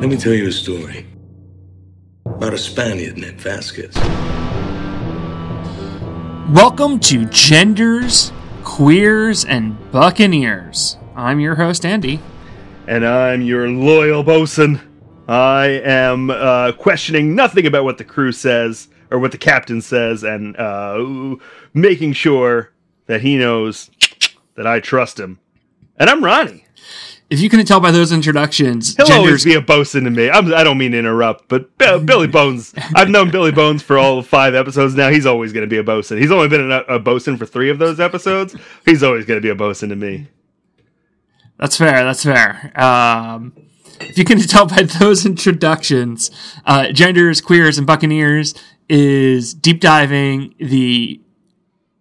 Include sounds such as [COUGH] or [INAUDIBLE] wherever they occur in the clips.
Let me tell you a story about a Spaniard named Vasquez. Welcome to Genders, Queers, and Buccaneers. I'm your host, Andy. And I'm your loyal bosun. I am uh, questioning nothing about what the crew says or what the captain says and uh, making sure that he knows that I trust him. And I'm Ronnie. If you couldn't tell by those introductions, He'll Genders, always be a bosun to me. I'm, I don't mean to interrupt, but Bi- [LAUGHS] Billy Bones. I've known Billy Bones for all five episodes now. He's always going to be a bosun. He's only been a, a bosun for three of those episodes. He's always going to be a bosun to me. that's fair. That's fair. Um, if you couldn't tell by those introductions, uh, Genders, Queers, and Buccaneers is deep diving the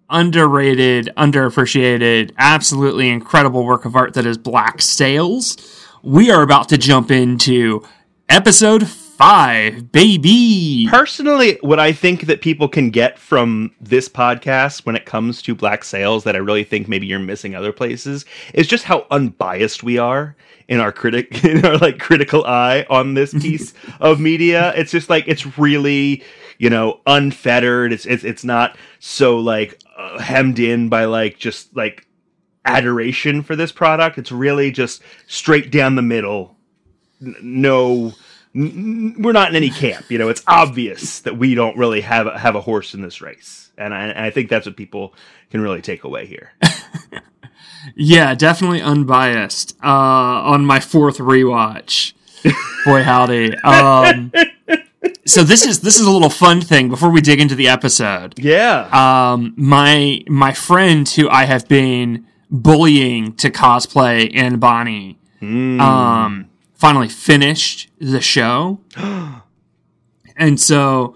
underrated, underappreciated, absolutely incredible work of art that is Black Sails. We are about to jump into episode five, baby. Personally, what I think that people can get from this podcast when it comes to Black Sails that I really think maybe you're missing other places is just how unbiased we are in our critic [LAUGHS] in our like critical eye on this [LAUGHS] piece of media. It's just like it's really, you know, unfettered. It's it's it's not so like uh, hemmed in by like just like adoration for this product. It's really just straight down the middle. N- no n- we're not in any camp. You know, it's obvious that we don't really have a, have a horse in this race, and I, and I think that's what people can really take away here. [LAUGHS] Yeah, definitely unbiased. Uh, on my fourth rewatch, [LAUGHS] boy howdy. Um, so this is this is a little fun thing before we dig into the episode. yeah, Um, my my friend who I have been bullying to cosplay Anne Bonny, um, finally finished the show, [GASPS] and so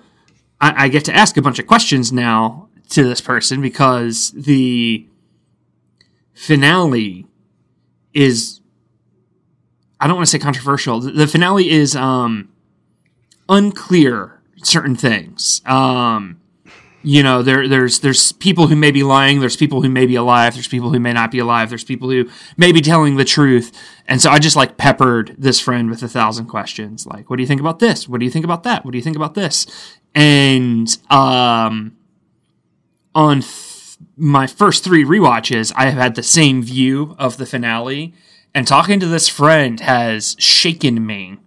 I, I get to ask a bunch of questions now to this person because the finale is I don't want to say controversial. The, the finale is um unclear certain things. Um you know, there there's there's people who may be lying, there's people who may be alive, there's people who may not be alive, there's people who may be telling the truth. And so I just like peppered this friend with a thousand questions. Like, what do you think about this? What do you think about that? What do you think about this? And um on th- my first three rewatches, I have had the same view of the finale, and talking to this friend has shaken me.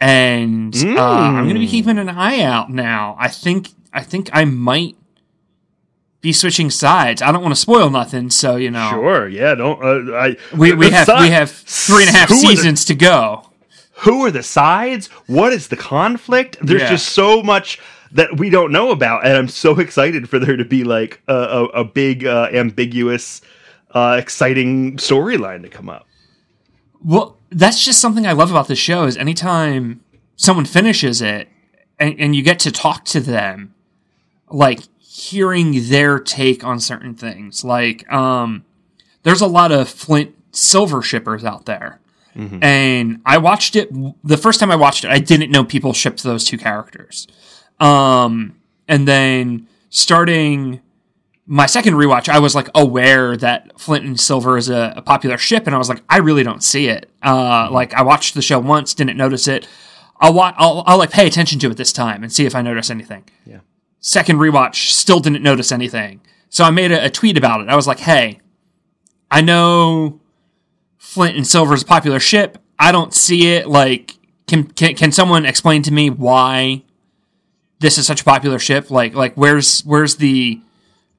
And uh, I'm going to be keeping an eye out now. I think I think I might be switching sides. I don't want to spoil nothing, so you know sure. Yeah, don't. Uh, I we, we have si- we have three and a half are the- seasons to go. who are the sides? What is the conflict? There's Yeah. just so much that we don't know about, and I'm so excited for there to be like a, a, a big, uh, ambiguous, uh, exciting storyline to come up. Well, that's just something I love about the show is anytime someone finishes it and, and you get to talk to them, like hearing their take on certain things. Like, um, there's a lot of Flint silver shippers out there. And I watched it the first time I watched it, I didn't know people shipped those two characters. Um, and then starting my second rewatch, I was like aware that Flint and Silver is a, a popular ship, and I was like, I really don't see it. Uh, like I watched the show once, didn't notice it. I'll, wa- I'll I'll like pay attention to it this time and see if I notice anything. Yeah. Second rewatch, still didn't notice anything. So I made a, a tweet about it. I was like, Hey, I know Flint and Silver is a popular ship. I don't see it. Like, can can can someone explain to me why this is such a popular ship? Like like where's where's the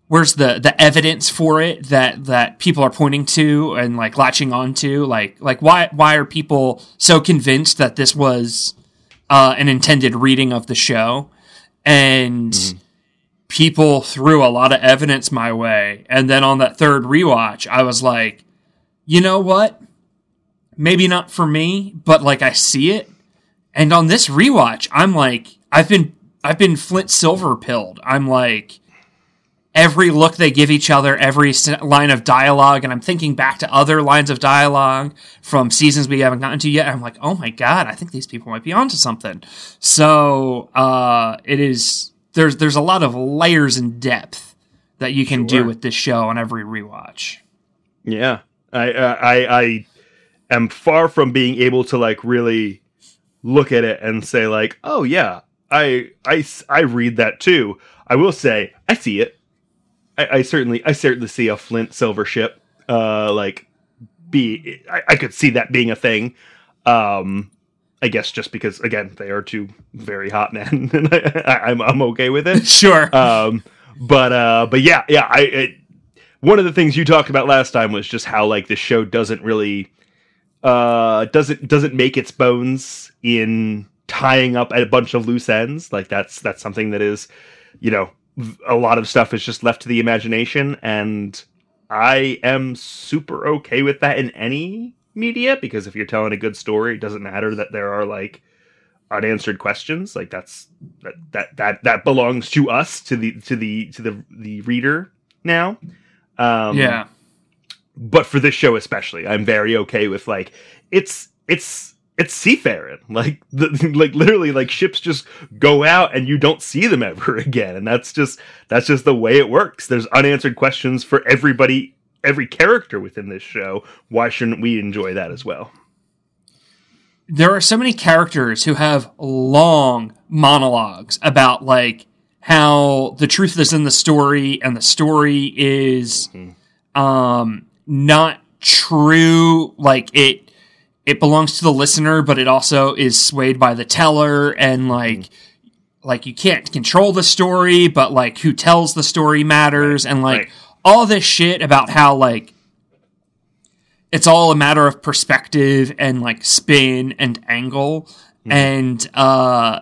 where's the the evidence for it that that people are pointing to and like latching onto like like why why are people so convinced that this was uh, an intended reading of the show? And people threw a lot of evidence my way. And then on that third rewatch i was like you know what? Maybe not for me but like i see it. And on this rewatch i'm like i've been i've been flint silver pilled. I'm like every look they give each other, every line of dialogue, and I'm thinking back to other lines of dialogue from seasons we haven't gotten to yet. I'm like, oh my god, I think these people might be onto something. So uh, it is there's there's a lot of layers and depth that you can do with this show on every rewatch. Yeah, I, uh, I I am far from being able to like really look at it and say like, "Oh yeah, I I I read that too." I will say I see it. I, I certainly I certainly see a Flint Silver ship. Uh, like be I, I could see that being a thing. Um, I guess just because again they are two very hot men, [LAUGHS] and I, I'm I'm okay with it. [LAUGHS] Sure. Um, but uh, but yeah, yeah. I it, one of the things you talked about last time was just how like the show doesn't really uh doesn't doesn't make its bones in tying up a bunch of loose ends. Like that's that's something that is, you know, a lot of stuff is just left to the imagination, and I am super okay with that in any media because if you're telling a good story, it doesn't matter that there are like unanswered questions. Like that's that that that that belongs to us, to the to the to the the reader now. Um, yeah. But for this show especially, I'm very okay with like it's it's it's seafaring. [LAUGHS] Like the, like literally like ships just go out and you don't see them ever [LAUGHS] again. And that's just that's just the way it works. There's unanswered questions for everybody every character within this show. Why shouldn't we enjoy that as well? There are so many characters who have long monologues about like how the truth is in the story and the story is um not true like it it belongs to the listener but it also is swayed by the teller and like like you can't control the story but like who tells the story matters and like right. all this shit about how like it's all a matter of perspective and like spin and angle and uh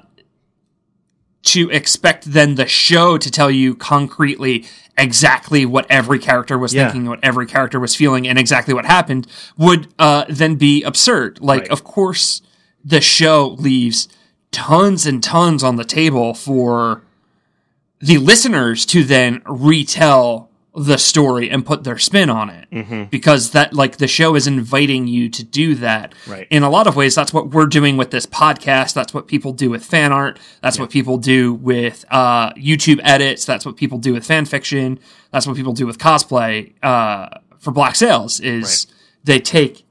to expect then the show to tell you concretely exactly what every character was Yeah. thinking, what every character was feeling, and exactly what happened would uh, then be absurd. Like, Right. of course, the show leaves tons and tons on the table for the listeners to then retell the story and put their spin on it. Mm-hmm. because that like the show is inviting you to do that. Right. in a lot of ways that's what we're doing with this podcast. That's what people do with fan art. That's what people do with uh, youtube edits. That's what people do with fan fiction. That's what people do with cosplay uh, for black sails is they take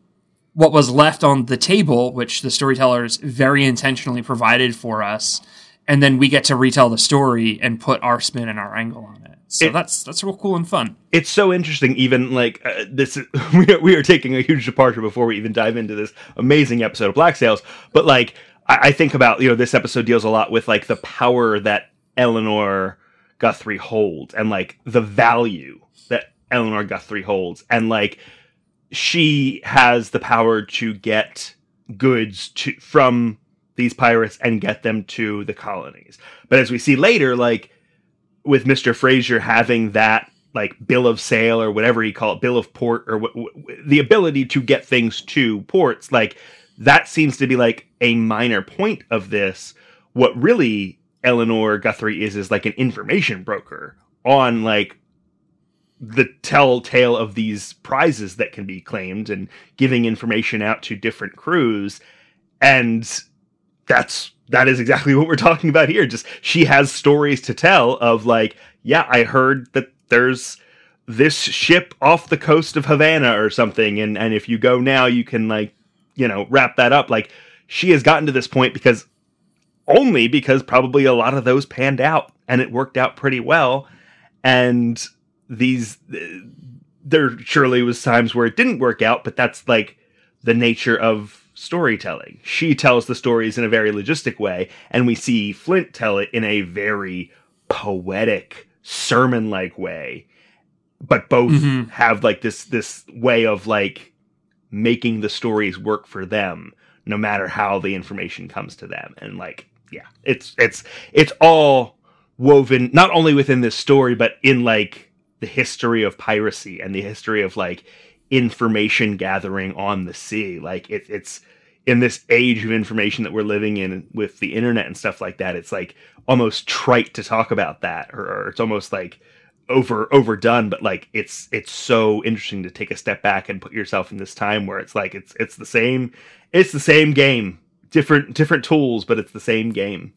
what was left on the table which the storytellers very intentionally provided for us and then we get to retell the story and put our spin and our angle on it so It- that's that's real cool and fun. It's so interesting even like uh, this is, [LAUGHS] we are, we are taking a huge departure before we even dive into this amazing episode of black sails but like I, I think about you know this episode deals a lot with like the power that eleanor guthrie holds and like the value that eleanor guthrie holds and like she has the power to get goods to from these pirates and get them to the colonies. But as we see later like with Mr. Fraser having that like bill of sale or whatever he called it, bill of port or w- w- the ability to get things to ports, like that seems to be like a minor point of this. What really Eleanor Guthrie is is like an information broker on like the telltale of these prizes that can be claimed and giving information out to different crews and that's that is exactly what we're talking about here. Just she has stories to tell of like yeah i heard that there's this ship off the coast of havana or something and and if you go now you can like you know wrap that up. Like she has gotten to this point because only because probably a lot of those panned out and it worked out pretty well. And these there surely was times where it didn't work out but that's like the nature of storytelling. She tells the stories in a very logistic way and we see flint tell it in a very poetic sermon like way. But both Mhm. have like this this way of like making the stories work for them no matter how the information comes to them. And like yeah it's it's it's all woven not only within this story but in like the history of piracy and the history of like information gathering on the sea like it, it's in this age of information that we're living in with the internet and stuff like that it's like almost trite to talk about that or, or it's almost like over overdone but like it's it's so interesting to take a step back and put yourself in this time where it's like it's it's the same it's the same game different different tools but it's the same game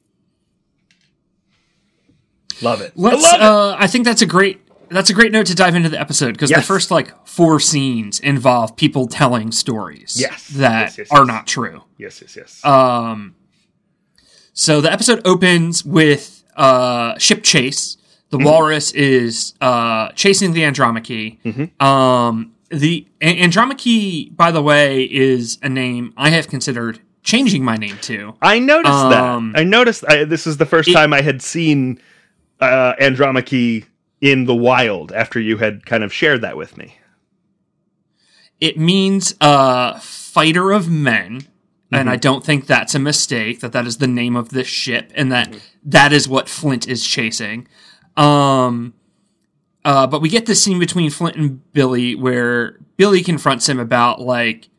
love it Let's. I love it. uh, I think that's a great. That's a great note to dive into the episode because the first like four scenes involve people telling stories Yes. that Yes, yes, are not true. yes yes yes Um, So the episode opens with uh, ship chase. The walrus is uh, chasing the Andromache. Um, the Andromache, by the way, is a name I have considered changing my name to. I noticed Um, that. I noticed. I, this is the first it- time I had seen uh, Andromache in the wild after you had kind of shared that with me. It means uh, fighter of men, and I don't think that's a mistake. That that is the name of this ship, and that that is what Flint is chasing. Um, uh, but we get this scene between Flint and Billy where Billy confronts him about like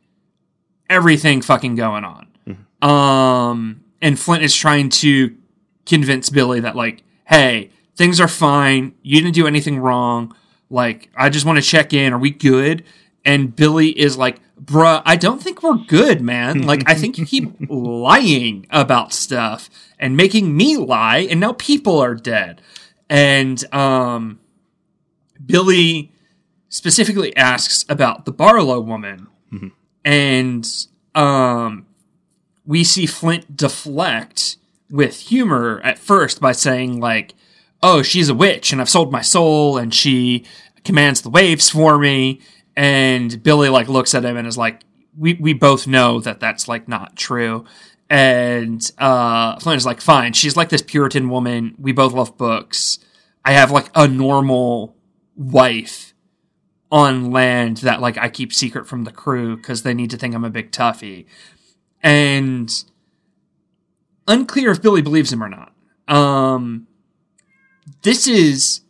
everything fucking going on. Um, and Flint is trying to convince Billy that like, hey, things are fine. You didn't do anything wrong. Like, I just want to check in. Are we good? And Billy is like, bruh, I don't think we're good, man. [LAUGHS] Like, I think you keep lying about stuff and making me lie, and now people are dead. And um, Billy specifically asks about the Barlow woman, and um, we see Flint deflect with humor at first by saying like, "Oh, she's a witch, and I've sold my soul, and she commands the waves for me." And Billy like looks at him and is like, "We we both know that that's like not true." And uh, Flint is like, "Fine, she's like this Puritan woman. We both love books. I have like a normal wife." on land that like I keep secret from the crew because they need to think I'm a big toughie. And unclear if Billy believes him or not. Um, this is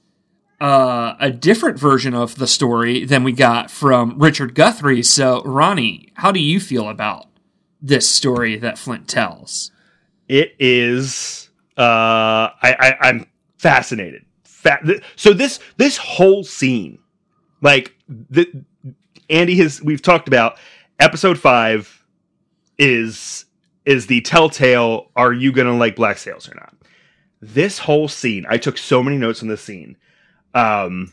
uh, a different version of the story than we got from Richard Guthrie. So, Ronnie, how do you feel about this story that Flint tells? It is. Uh, I, I I'm fascinated. Fa- th- so this this whole scene, like the Andy has we've talked about episode five is is the telltale. Are you gonna like Black Sails or not? This whole scene, I took so many notes on this scene. Um,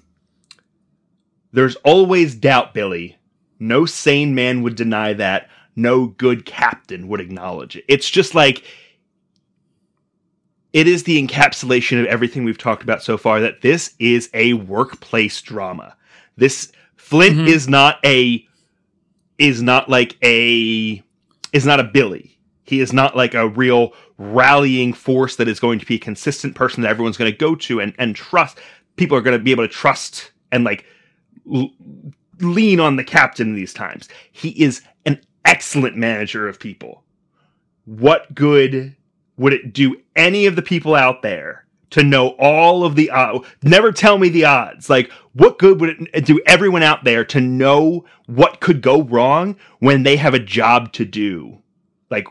there's always doubt, Billy. No sane man would deny that. No good captain would acknowledge it. It's just like it is the encapsulation of everything we've talked about so far that this is a workplace drama. This Flint Mhm. is not a is not like a is not a Billy. He is not like a real rallying force that is going to be a consistent person that everyone's going to go to and and trust. People are going to be able to trust and like l- lean on the captain in these times. He is an excellent manager of people. What good would it do any of the people out there to know all of the odds? Never tell me the odds. Like, what good would it do everyone out there to know what could go wrong when they have a job to do? Like,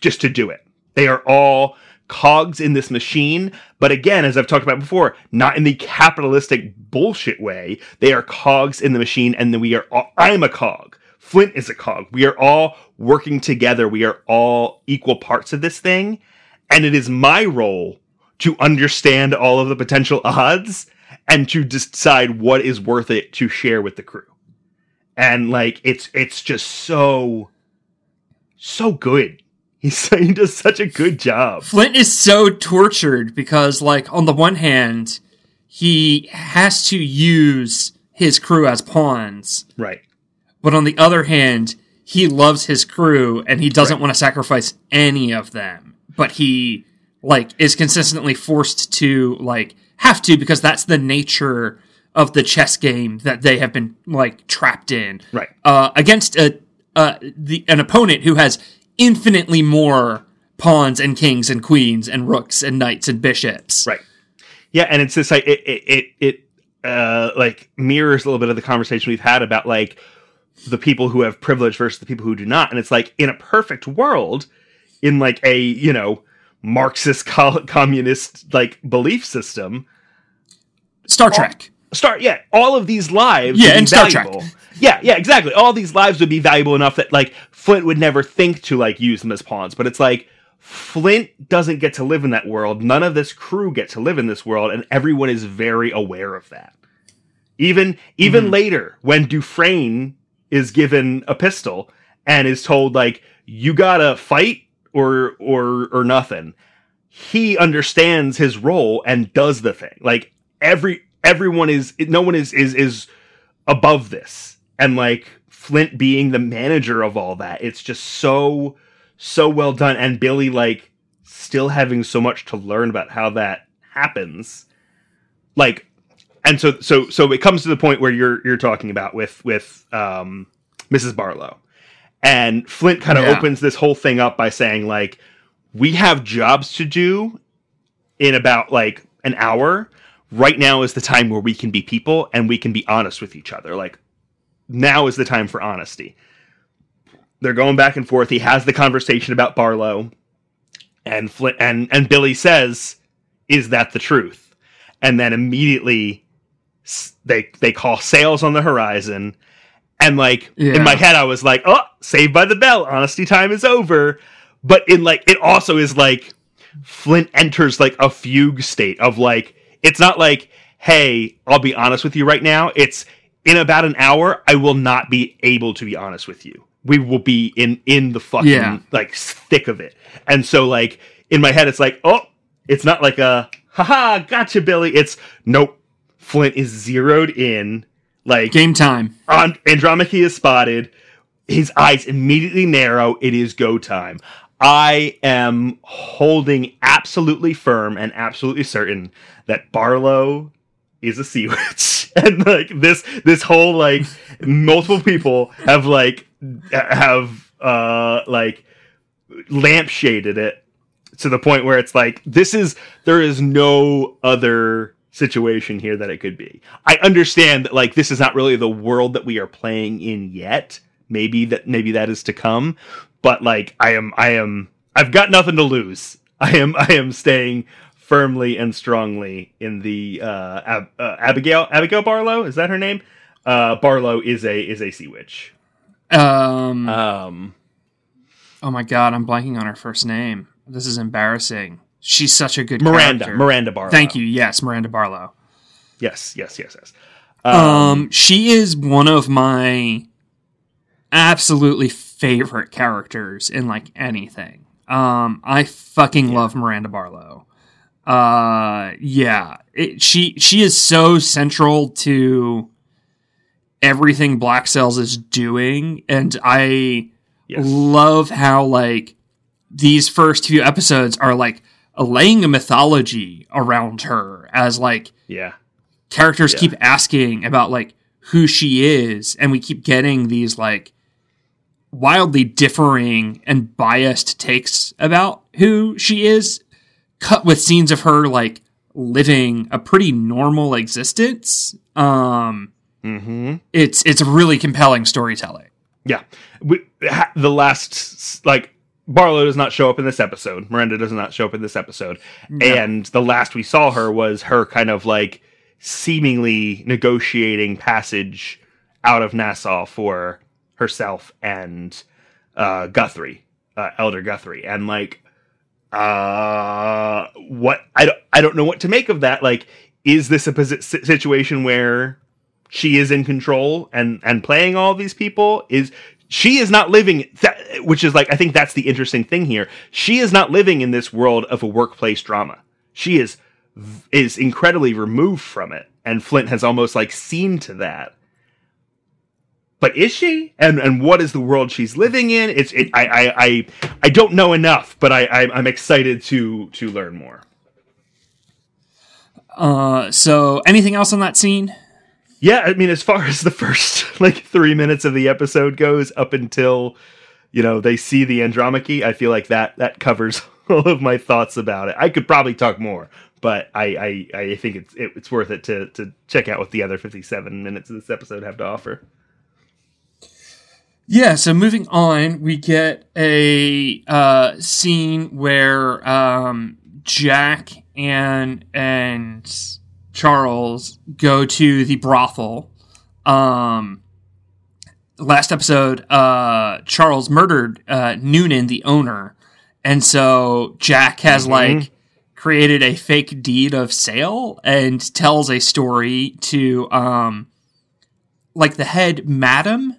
just to do it. They are all cogs in this machine. But again, as I've talked about before, not in the capitalistic bullshit way. They are cogs in the machine, and then we are all, I'm a cog. Flint is a cog. We are all working together. We are all equal parts of this thing. And it is my role to understand all of the potential odds and to decide what is worth it to share with the crew. And like it's it's just so so good. [LAUGHS] He's he does such a good job. Flint is so tortured because, like, on the one hand, he has to use his crew as pawns, Right. but on the other hand, he loves his crew and he doesn't Right. want to sacrifice any of them. But he, like, is consistently forced to, like, have to because that's the nature of the chess game that they have been, like, trapped in. Right. uh, against a uh, the an opponent who has infinitely more pawns and kings and queens and rooks and knights and bishops. Right. Yeah, and it's this like it it it, it uh like mirrors a little bit of the conversation we've had about like the people who have privilege versus the people who do not. And it's like in a perfect world, in like a, you know, Marxist co- [LAUGHS] communist like belief system, Star Trek. Start yeah, all of these lives Yeah, would be and Star Trek. Yeah, yeah, exactly. All these lives would be valuable enough that like Flint would never think to like use them as pawns. But it's like Flint doesn't get to live in that world. None of this crew get to live in this world, and everyone is very aware of that. Even even Mhm. later, when Dufresne is given a pistol and is told like you gotta fight or or or nothing, he understands his role and does the thing. Like every everyone is no one is is is above this. And like Flint being the manager of all that, it's just so so well done and Billy like still having so much to learn about how that happens. Like and so so so it comes to the point where you're you're talking about with with um Mrs. Barlow. And Flint kind of Yeah. opens this whole thing up by saying like we have jobs to do in about like an hour. Right now is the time where we can be people and we can be honest with each other. Like now is the time for honesty. They're going back and forth. He has the conversation about Barlow and Flint and and Billy says, "Is that the truth?" And then immediately they they call sails on the horizon and like Yeah. in my head I was like, "Oh, saved by the bell. Honesty time is over." But in like it also is like Flint enters like a fugue state of like it's not like, "Hey, I'll be honest with you right now." It's in about an hour I will not be able to be honest with you. We will be in in the fucking Yeah. like thick of it. And so like in my head it's like, "Oh, it's not like a haha, gotcha Billy." It's nope. Flint is zeroed in like Game time. and- Andromache is spotted. His eyes immediately narrow. It is go time. I am holding absolutely firm and absolutely certain that Barlow is a sea [LAUGHS] witch, [LAUGHS] and like this, this whole like multiple people have like have uh like lampshaded it to the point where it's like this is there is no other situation here that it could be. I understand that like this is not really the world that we are playing in yet. Maybe that maybe that is to come, but like I am I am I've got nothing to lose. I am I am staying firmly and strongly in the uh, Ab- uh Abigail Abigail Barlow is that her name? Uh Barlow is a is a sea witch. Um, Um oh my god, I'm blanking on her first name. This is embarrassing. She's such a good Miranda character. Miranda Barlow. Thank you. Yes, Miranda Barlow. Yes, yes, yes, yes. Um, she is one of my absolutely favorite characters in like anything. Um, I fucking love Miranda Barlow. Uh, yeah, it, she she is so central to everything Black Sails is doing, and I Yes. love how like these first few episodes are like laying a mythology around her as like Yeah. characters Yeah. keep asking about like who she is and we keep getting these like wildly differing and biased takes about who she is cut with scenes of her like living a pretty normal existence. Um Mhm. it's it's really compelling storytelling. Yeah, we, ha, the last like Barlow does not show up in this episode. Miranda does not show up in this episode, and the last we saw her was her kind of like seemingly negotiating passage out of Nassau for herself and uh, Guthrie, uh, Elder Guthrie, and like uh what I don't, I don't know what to make of that. Like is this a situation where she is in control and and playing all these people? Is she is not living that which is like i think that's the interesting thing here. She is not living in this world of a workplace drama. She is is incredibly removed from it. And flint has almost like seen to that but is she and and what is the world she's living in it's it, I, I i i don't know enough but i I'm- i'm excited to to learn more uh so anything else on that scene Yeah, I mean, as far as the first [LAUGHS] like three minutes of the episode goes, up until you know they see the Andromache, I feel like that that covers [LAUGHS] all of my thoughts about it. I could probably talk more, but I I, I think it's it, it's worth it to to check out what the other fifty seven minutes of this episode have to offer. Yeah, so moving on, we get a uh, scene where um, Jack and and Charles go to the brothel. Um, last episode, uh, Charles murdered uh, Noonan, the owner, and so Jack has like created a fake deed of sale and tells a story to um, like the head madam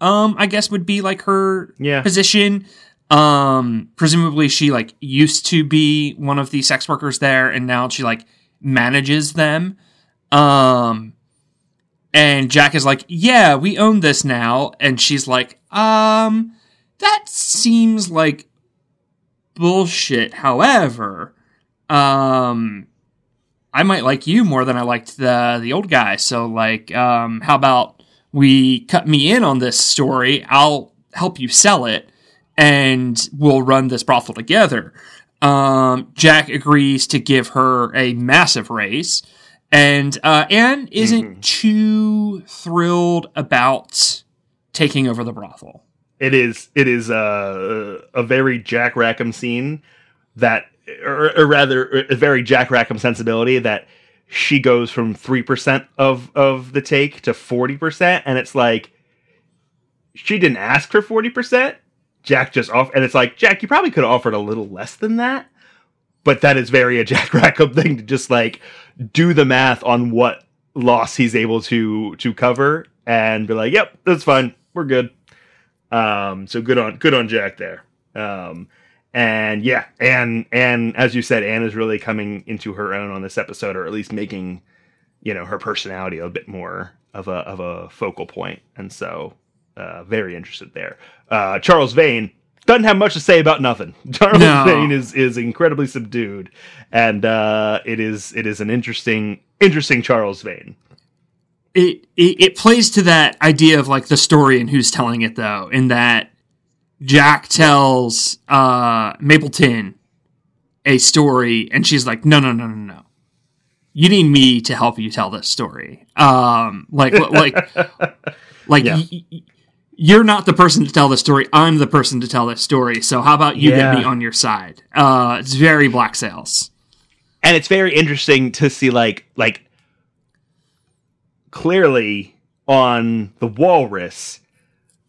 um, I guess would be like her Yeah. position. Um, presumably she like used to be one of the sex workers there, and now she like manages them. Um, and Jack is like, "Yeah, we own this now," and she's like, "Um, that seems like bullshit." However, um, I might like you more than I liked the the old guy. So like, um, how about we cut me in on this story? I'll help you sell it, and we'll run this brothel together. Um, Jack agrees to give her a massive raise, and uh, Anne isn't too thrilled about taking over the brothel. It is it is uh, a very Jack Rackham scene that, or, or rather, a very Jack Rackham sensibility that she goes from three percent of of the take to forty percent, and it's like she didn't ask for forty percent. Jack just off, and it's like Jack, you probably could have offered a little less than that, but that is very a Jack [LAUGHS] Rackham thing to just like do the math on what loss he's able to to cover and be like, "Yep, that's fine, we're good." Um, so good on good on Jack there. Um, and yeah, and and as you said, Anne is really coming into her own on this episode, or at least making you know her personality a bit more of a of a focal point. And so, uh, very interested there. Uh, Charles Vane doesn't have much to say about nothing. [LAUGHS] Charles No. Vane is is incredibly subdued, and uh, it is it is an interesting interesting Charles Vane. it, it it plays to that idea of like the story and who's telling it though in that jack tells uh mapleton a story and she's like no no no no no. You need me to help you tell this story. Um like like [LAUGHS] like Yeah. y- y- you're not the person to tell the story. I'm the person to tell this story. So how about you Yeah. get me on your side? Uh it's very black sails, and it's very interesting to see like like clearly on the walrus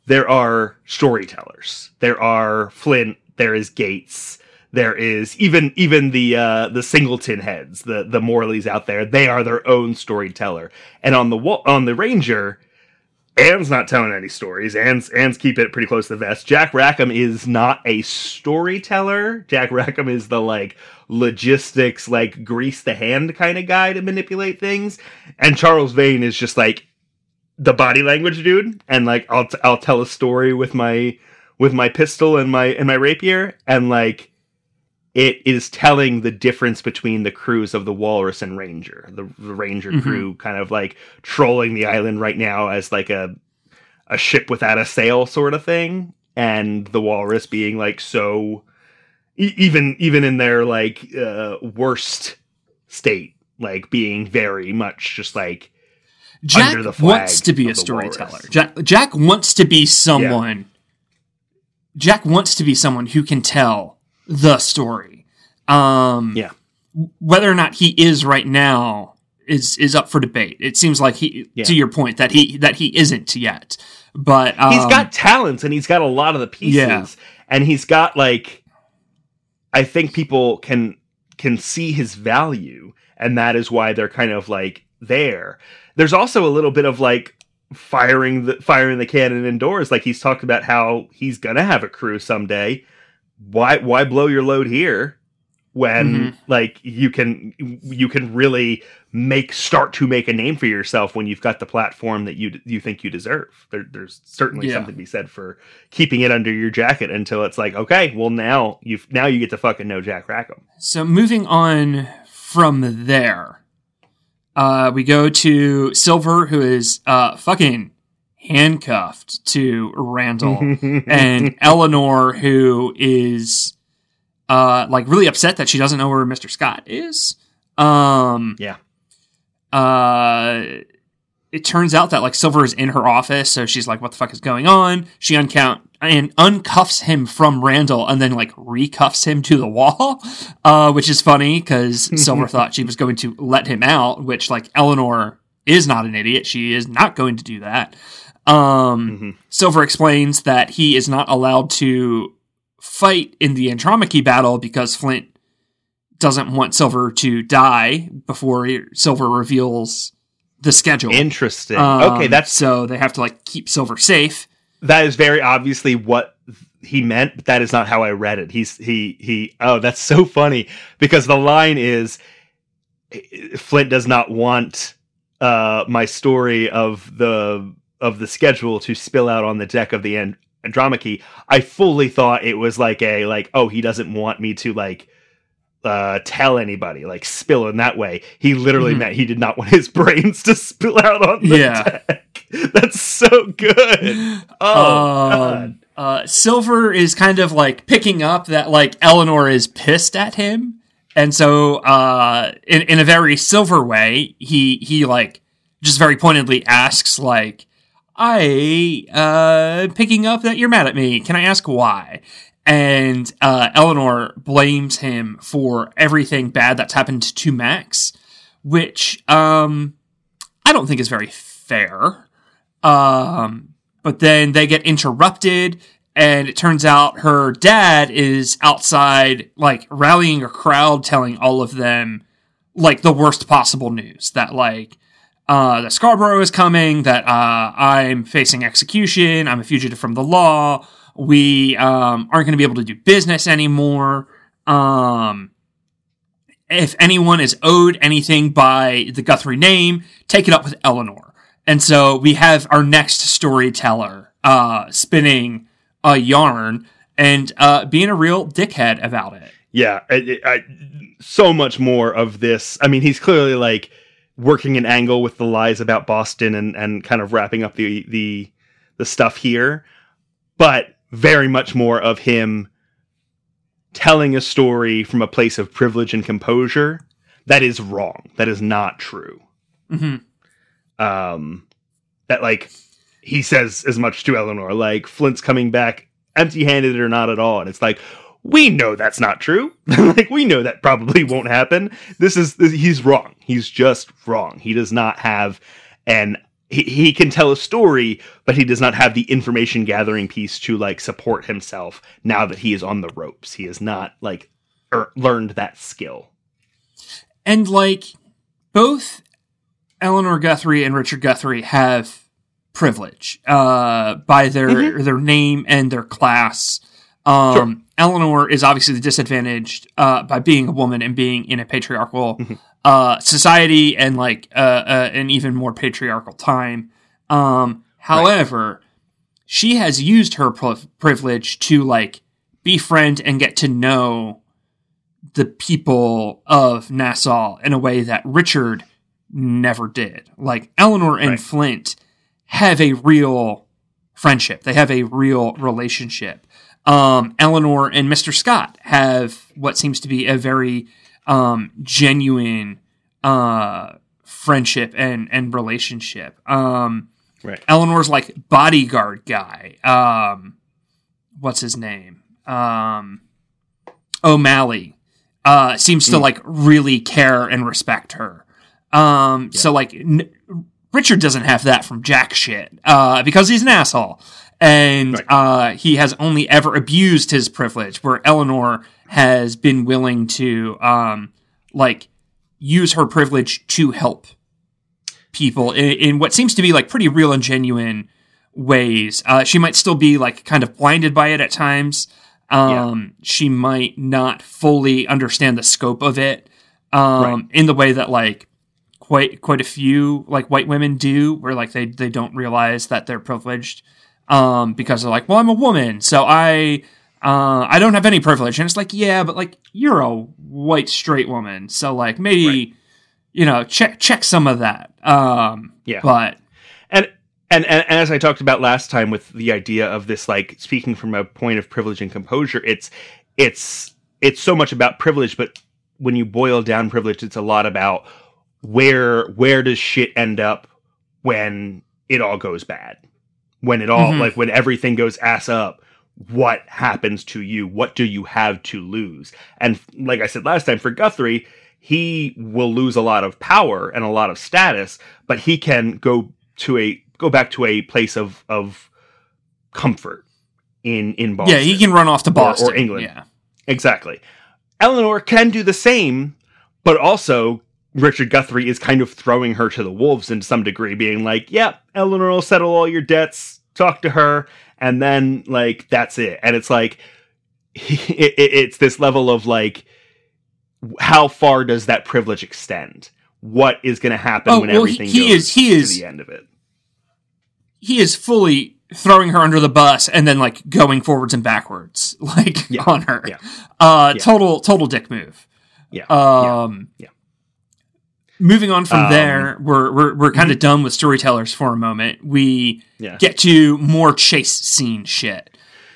there are storytellers there are flint there is gates there is even even the uh the singleton heads the the morleys out there they are their own storyteller and on the on the ranger Anne's not telling any stories. Anne's Anne's keeping it pretty close to the vest. Jack Rackham is not a storyteller. Jack Rackham is the like logistics, like grease the hand kind of guy to manipulate things. And Charles Vane is just like the body language dude. And like I'll t- I'll tell a story with my with my pistol and my and my rapier, and like it is telling the difference between the crews of the Walrus and Ranger. The, the Ranger Mhm. crew kind of like trolling the island right now as like a a ship without a sail sort of thing, and the Walrus being like so e- even even in their like uh, worst state, like being very much just like Jack Under the flag wants to be a storyteller. Jack, Jack wants to be someone. Jack wants to be someone who can tell the story. Um, Yeah. Whether or not he is right now is is up for debate. It seems like he, Yeah. to your point, that he that he isn't yet. But um, he's got talents and he's got a lot of the pieces Yeah. and he's got like i think people can can see his value and that is why they're kind of like there there's also a little bit of like firing the firing the cannon indoors like he's talked about how he's gonna have a crew someday why why blow your load here when Mhm. like you can you can really make start to make a name for yourself when you've got the platform that you you think you deserve. There, there's certainly Yeah. something to be said for keeping it under your jacket until it's like, okay, well now you've now you get to fucking know Jack Rackham. So moving on from there, uh, we go to Silver, who is uh, fucking handcuffed to Randall, [LAUGHS] and Eleanor, who is uh, like really upset that she doesn't know where Mister Scott is. Um, Yeah. Uh, it turns out that like Silver is in her office, so she's like, "What the fuck is going on?" She uncount and uncuffs him from Randall, and then like recuffs him to the wall, uh, which is funny because [LAUGHS] Silver thought she was going to let him out, which like Eleanor is not an idiot; she is not going to do that. Um, Mhm. Silver explains that he is not allowed to fight in the Andromache battle because Flint doesn't want Silver to die before Silver reveals the schedule. Interesting. Um, okay, that's so they have to like keep Silver safe. That is very obviously what he meant, but that is not how I read it. He's he he. Oh, that's so funny because the line is Flint does not want uh, my story of the of the schedule to spill out on the deck of the and- Andromache. I fully thought it was like a like oh he doesn't want me to like uh tell anybody like spill in that way he literally Mhm. meant he did not [LAUGHS] want his brains to spill out on the Yeah. deck [LAUGHS] that's so good [GASPS] oh God. um, uh, Silver is kind of like picking up that like Eleanor is pissed at him, and so uh, in in a very Silver way, he he like just very pointedly asks like, "I uh picking up that you're mad at me. Can I ask why?" And uh, Eleanor blames him for everything bad that's happened to Max, which um I don't think is very fair. Um, but then they get interrupted, and it turns out her dad is outside, like rallying a crowd, telling all of them like the worst possible news that like uh, that Scarborough is coming, that uh, I'm facing execution, I'm a fugitive from the law, we um, aren't going to be able to do business anymore. Um, if anyone is owed anything by the Guthrie name, take it up with Eleanor. And so we have our next storyteller uh, spinning a yarn and uh, being a real dickhead about it. yeah I, I, so much more of this i mean he's clearly like working an angle with the lies about boston and and kind of wrapping up the the the stuff here but very much more of him telling a story from a place of privilege and composure that is wrong that is not true. Hmm um that like he says as much to Eleanor like Flint's coming back empty-handed or not at all and it's like we know that's not true. [LAUGHS] Like we know that probably won't happen. This is this, he's wrong. He's just wrong. He does not have an he, he can tell a story but he does not have the information gathering piece to like support himself now that he is on the ropes. He has not like er, learned that skill. And like both Eleanor Guthrie and Richard Guthrie have privilege uh, by their their name and their class. Um, Eleanor is obviously disadvantaged uh, by being a woman and being in a patriarchal [LAUGHS] uh, society and like uh, uh, an even more patriarchal time. Um, however, she has used her pri- privilege to like befriend and get to know the people of Nassau in a way that Richard never did. Like Eleanor and Right. Flint have a real friendship. They have a real relationship. Um, Eleanor and Mr. Scott have what seems to be a very um, genuine uh, friendship and and relationship. Um, right Eleanor's like bodyguard guy. Um, what's his name? Um, O'Malley uh, seems to like really care and respect her. Um, so like n- Richard doesn't have that from jack shit uh, because he's an asshole, and Right. uh, he has only ever abused his privilege. Where Eleanor has been willing to um, like use her privilege to help people in, in what seems to be like pretty real and genuine ways. Uh, she might still be like kind of blinded by it at times. Um, She might not fully understand the scope of it um, Right. in the way that like quite quite a few like white women do, where like they they don't realize that they're privileged um, because they're like, well, I'm a woman, so I. Uh, I don't have any privilege, and it's like, yeah, but like you're a white straight woman, so like maybe, Right. you know, check check some of that. Um, Yeah. but and, and and as I talked about last time with the idea of this like speaking from a point of privilege and composure, it's it's it's so much about privilege, but when you boil down privilege, it's a lot about where where does shit end up when it all goes bad, when it all Mhm. like when everything goes ass up. What happens to you? What do you have to lose? And like I said last time, for Guthrie, he will lose a lot of power and a lot of status, but he can go to a go back to a place of of comfort in in Boston. yeah, he can run off to Boston or England. Yeah, exactly. Eleanor can do the same, but also Richard Guthrie is kind of throwing her to the wolves in some degree, being like, "Yeah, Eleanor will settle all your debts. Talk to her, and then like that's it and it's like [LAUGHS] it, it, it's this level of like how far does that privilege extend what is going to happen Oh, when well, everything he goes is- he to is- the end of it he is fully throwing her under the bus and then like going forwards and backwards [LAUGHS] like Yeah. on her Yeah. uh Yeah. total total dick move yeah yeah. um Yeah. Moving on from Um, there we're we're, we're kind of done with storytellers for a moment we Yeah. get to more chase scene shit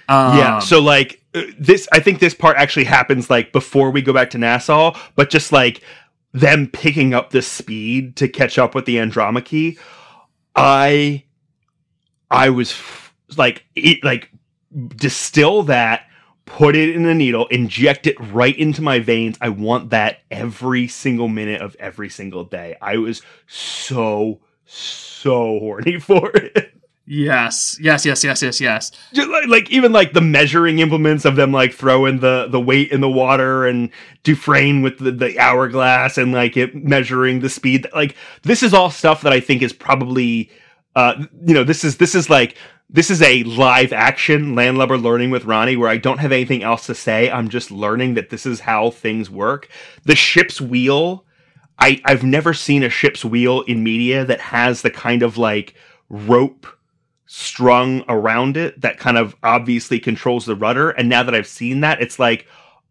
um, yeah so like uh, this i think this part actually happens like before we go back to nassau but just like them picking up the speed to catch up with the andromache i i was f- like it, like distill that put it in a needle inject it right into my veins. I want that every single minute of every single day. I was so so horny [LAUGHS] for it. Yes yes yes yes yes yes. Like, like even like the measuring implements of them like throwing the the weight in the water and Dufresne with the, the hourglass and like it measuring the speed. Like this is all stuff that I think is probably uh you know this is this is like this is a live action landlubber learning with Ronnie where I don't have anything else to say I'm just learning that this is how things work the ship's wheel I I've never seen a ship's wheel in media that has the kind of like rope strung around it that kind of obviously controls the rudder. And now that I've seen that, it's like,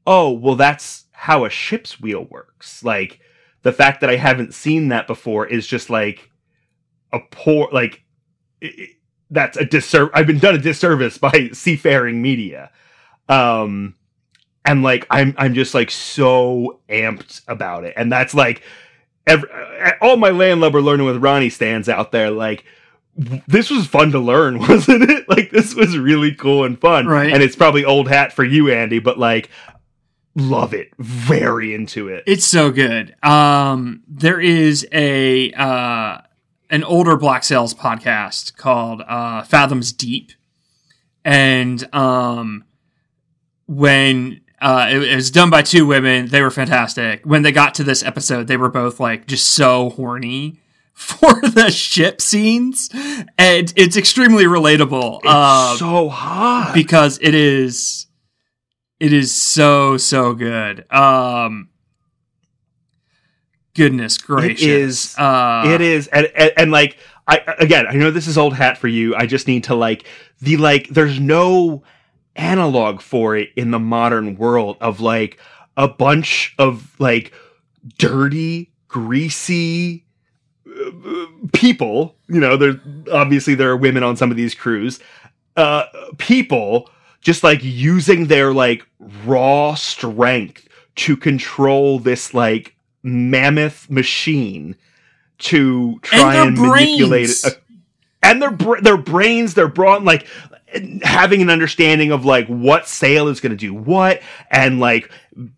oh, well, that's how a ship's wheel works. Like the fact that I haven't seen that before is just like a poor, like, i i- that's a disservice. I've been done a disservice by [LAUGHS] seafaring media. Um, and like, I'm, I'm just like so amped about it. And that's like, every, all my landlubber learning with Ronnie stands out there. Like, this was fun to learn, [LAUGHS] wasn't it? Like this was really cool and fun. Right. And it's probably old hat for you, Andy, but like love it. Very into it. It's so good. Um, there is a uh, an older Black Sails podcast called uh, Fathoms Deep, and um, when uh, it, it was done by two women, they were fantastic. When they got to this episode, they were both like just so horny [LAUGHS] for the ship scenes, and it's extremely relatable. It's uh, so hot. because it is it is so so good um goodness gracious is- uh it is and, and, and like I again, I know this is old hat for you. I just need to like the like there's no analog for it in the modern world of like a bunch of like dirty, greasy uh, people, you know, there obviously there are women on some of these crews. Uh people just like using their like raw strength to control this like mammoth machine to try their and, manipulate it. and their their brains, their brawn, like having an understanding of like what sail is going to do what, and like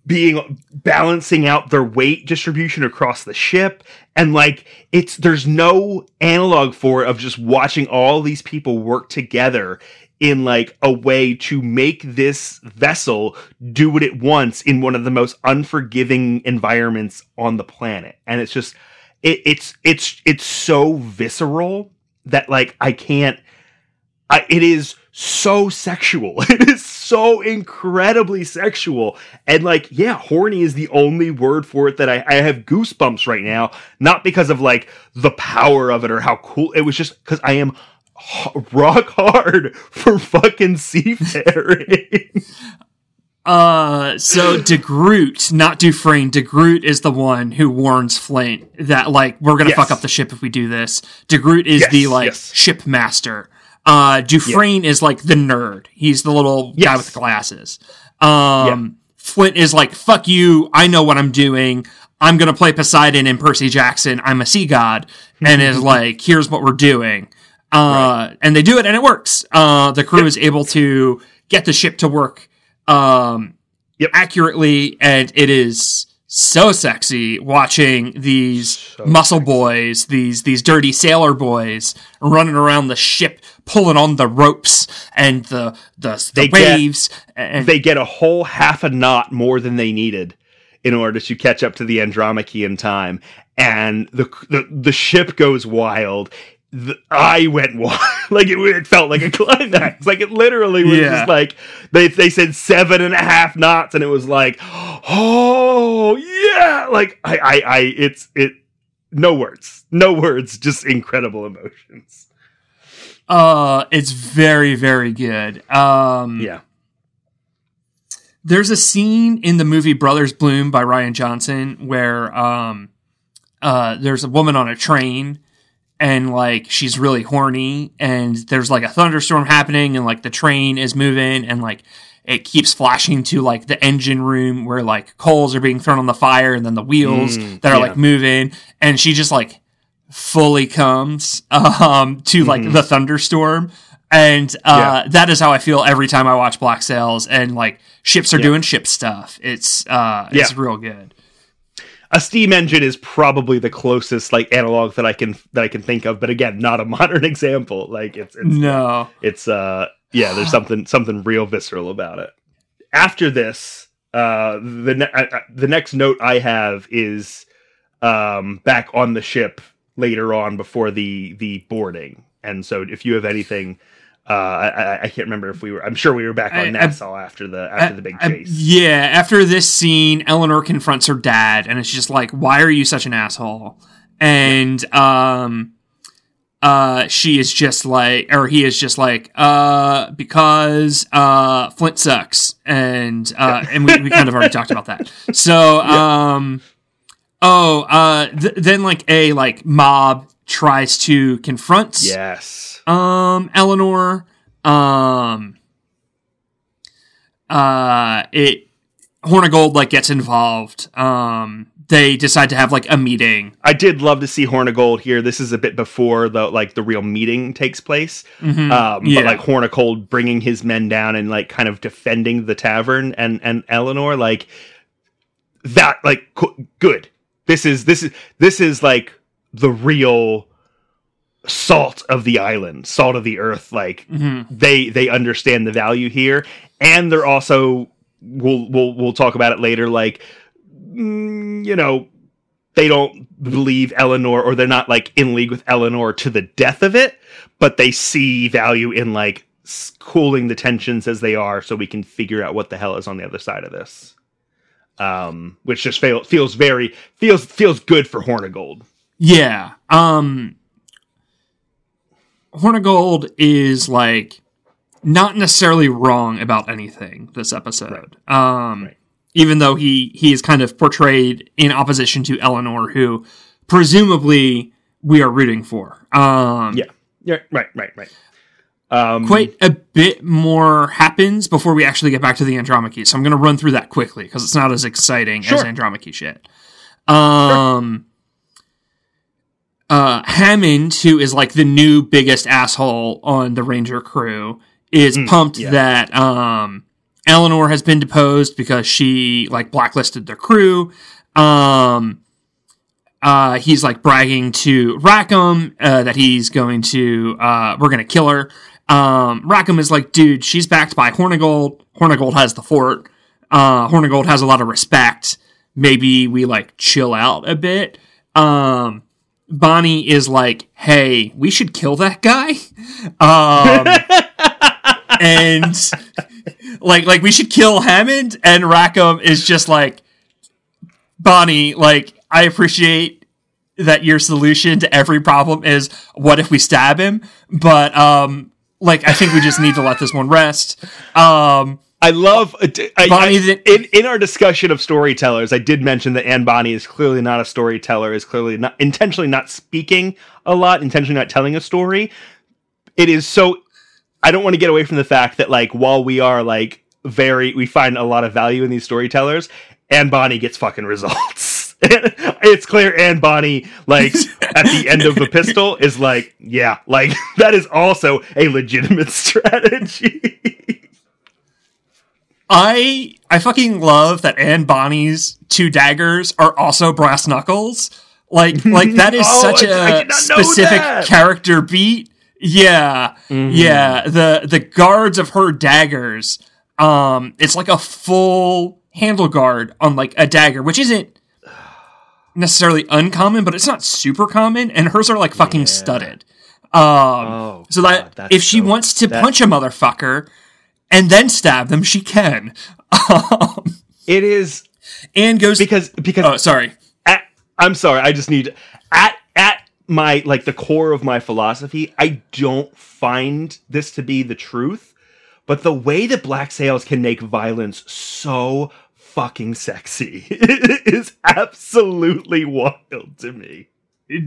being balancing out their weight distribution across the ship, and like it's there's no analog for it of just watching all these people work together in like a way to make this vessel do what it wants in one of the most unforgiving environments on the planet and it's just it, it's it's it's so visceral that like I can't. I, it is so sexual. [LAUGHS] It is so incredibly sexual, and like yeah, horny is the only word for it that I, I have goosebumps right now. Not because of like the power of it or how cool it was, just because I am rock hard for fucking seafaring. [LAUGHS] uh so DeGroot not Dufresne DeGroot is the one who warns Flint that like we're gonna Yes. fuck up the ship if we do this. DeGroot is Yes, the like yes. ship master uh Dufresne is like the nerd. He's the little guy with the glasses. Um Flint is like fuck you I know what I'm doing. I'm gonna play Poseidon and Percy Jackson. I'm a sea god. And is [LAUGHS] like here's what we're doing uh and they do it and it works. Uh the crew is able to get the ship to work um Yep. accurately and it is so sexy watching these So muscle boys these these dirty sailor boys running around the ship pulling on the ropes and the the, the They get- waves and they get a whole half a knot more than they needed in order to catch up to the Andromache in time, and the the, the ship goes wild. The, I went wild. [LAUGHS] like it, it felt like a [LAUGHS] climax. like it literally was Yeah. just like they they said seven and a half knots, and it was like, oh yeah. Like I I, I it's it. No words, no words, just incredible emotions. Uh, it's very, very good. Um, Yeah, there's a scene in the movie Brothers Bloom by Rian Johnson where um uh there's a woman on a train and like she's really horny and there's like a thunderstorm happening and like the train is moving and like it keeps flashing to like the engine room where like coals are being thrown on the fire and then the wheels Mm, that are yeah. like moving and she just like fully comes [LAUGHS] um to like Mm-hmm. the thunderstorm and uh that is how I feel every time I watch Black Sails and like ships are doing ship stuff. It's uh it's real good. A steam engine is probably the closest like analog that I can that I can think of, but again, not a [LAUGHS] modern example. Like it's it's No. it's uh yeah there's something something real visceral about it after this uh the ne- uh, uh, the next note i have is um back on the ship later on before the the boarding and so if you have anything uh i i, can't remember if we were i'm sure we were back on I- I- nassau after the after the big chase. yeah, after this scene, Eleanor confronts her dad, and it's just like, "Why are you such an asshole?" And um, uh, she is just like, or he is just like, uh, because uh, Flint sucks, and uh, and we, we kind of already talked about that. So [LAUGHS] um, oh, uh, th- then like a like mob tries to confront yes um Eleanor um uh it Hornigold like gets involved um they decide to have like a meeting I did love to see Hornigold here. This is a bit before the like the real meeting takes place. Um, Yeah. But like Hornigold bringing his men down and like kind of defending the tavern and and Eleanor like that like co- good. This is this is this is like the real salt of the island, salt of the earth. Like they they understand the value here, and they're also we'll we'll we'll talk about it later. Like mm, you know they don't believe Eleanor or they're not like in league with Eleanor to the death of it, but they see value in like cooling the tensions as they are so we can figure out what the hell is on the other side of this. Um, which just feel, feels very feels feels good for Hornigold. yeah um Hornigold is like not necessarily wrong about anything this episode um Right. even though he he is kind of portrayed in opposition to Eleanor who presumably we are rooting for um Yeah. Yeah, right, right, right. Um quite a bit more happens before we actually get back to the Andromache. So I'm going to run through that quickly because it's not as exciting as Andromache shit. Um, uh, Hammond, who is like the new biggest asshole on the Ranger crew, is pumped Mm, yeah. that um, Eleanor has been deposed because she like blacklisted the crew. Um, uh, he's like bragging to Rackham uh, that he's going to, uh, we're going to kill her. Um, Rackham is like, dude, she's backed by Hornigold. Hornigold has the fort. Uh, Hornigold has a lot of respect. Maybe we like chill out a bit. Um, Bonny is like, hey, we should kill that guy. Um, [LAUGHS] and like, like we should kill Hammond. And Rackham is just like, Bonny, like, I appreciate that your solution to every problem is what if we stab him? But, um, like, I think we just need to let this one rest. Um, I love uh, I, I- I- in in our discussion of storytellers. I did mention that Anne Bonny is clearly not a storyteller. Is clearly not intentionally not speaking a lot, intentionally not telling a story. It is so. I don't want to get away from the fact that like while we are like very we find a lot of value in these storytellers, Anne Bonny gets fucking results. [LAUGHS] it's clear Anne Bonny like at the end of the pistol is like yeah like [LAUGHS] that is also a legitimate [LAUGHS] strategy. I I fucking love that Anne Bonny's two daggers are also brass knuckles. Like [LAUGHS] like that is Oh, such I- I a did not know specific that. character beat. Yeah. Mm-hmm. Yeah. The the guards of her daggers, um, it's like a full handle guard on like a dagger, which isn't necessarily uncommon, but it's not super common, and hers are like fucking studded. Um, Oh, so that God, if she so- wants to that- punch a motherfucker and then stab them, she can. Um, It is and goes because because Oh, sorry. at, I'm sorry, I just need at at my like the core of my philosophy, I don't find this to be the truth, but the way that black sails can make violence so fucking sexy [LAUGHS] is absolutely wild to me.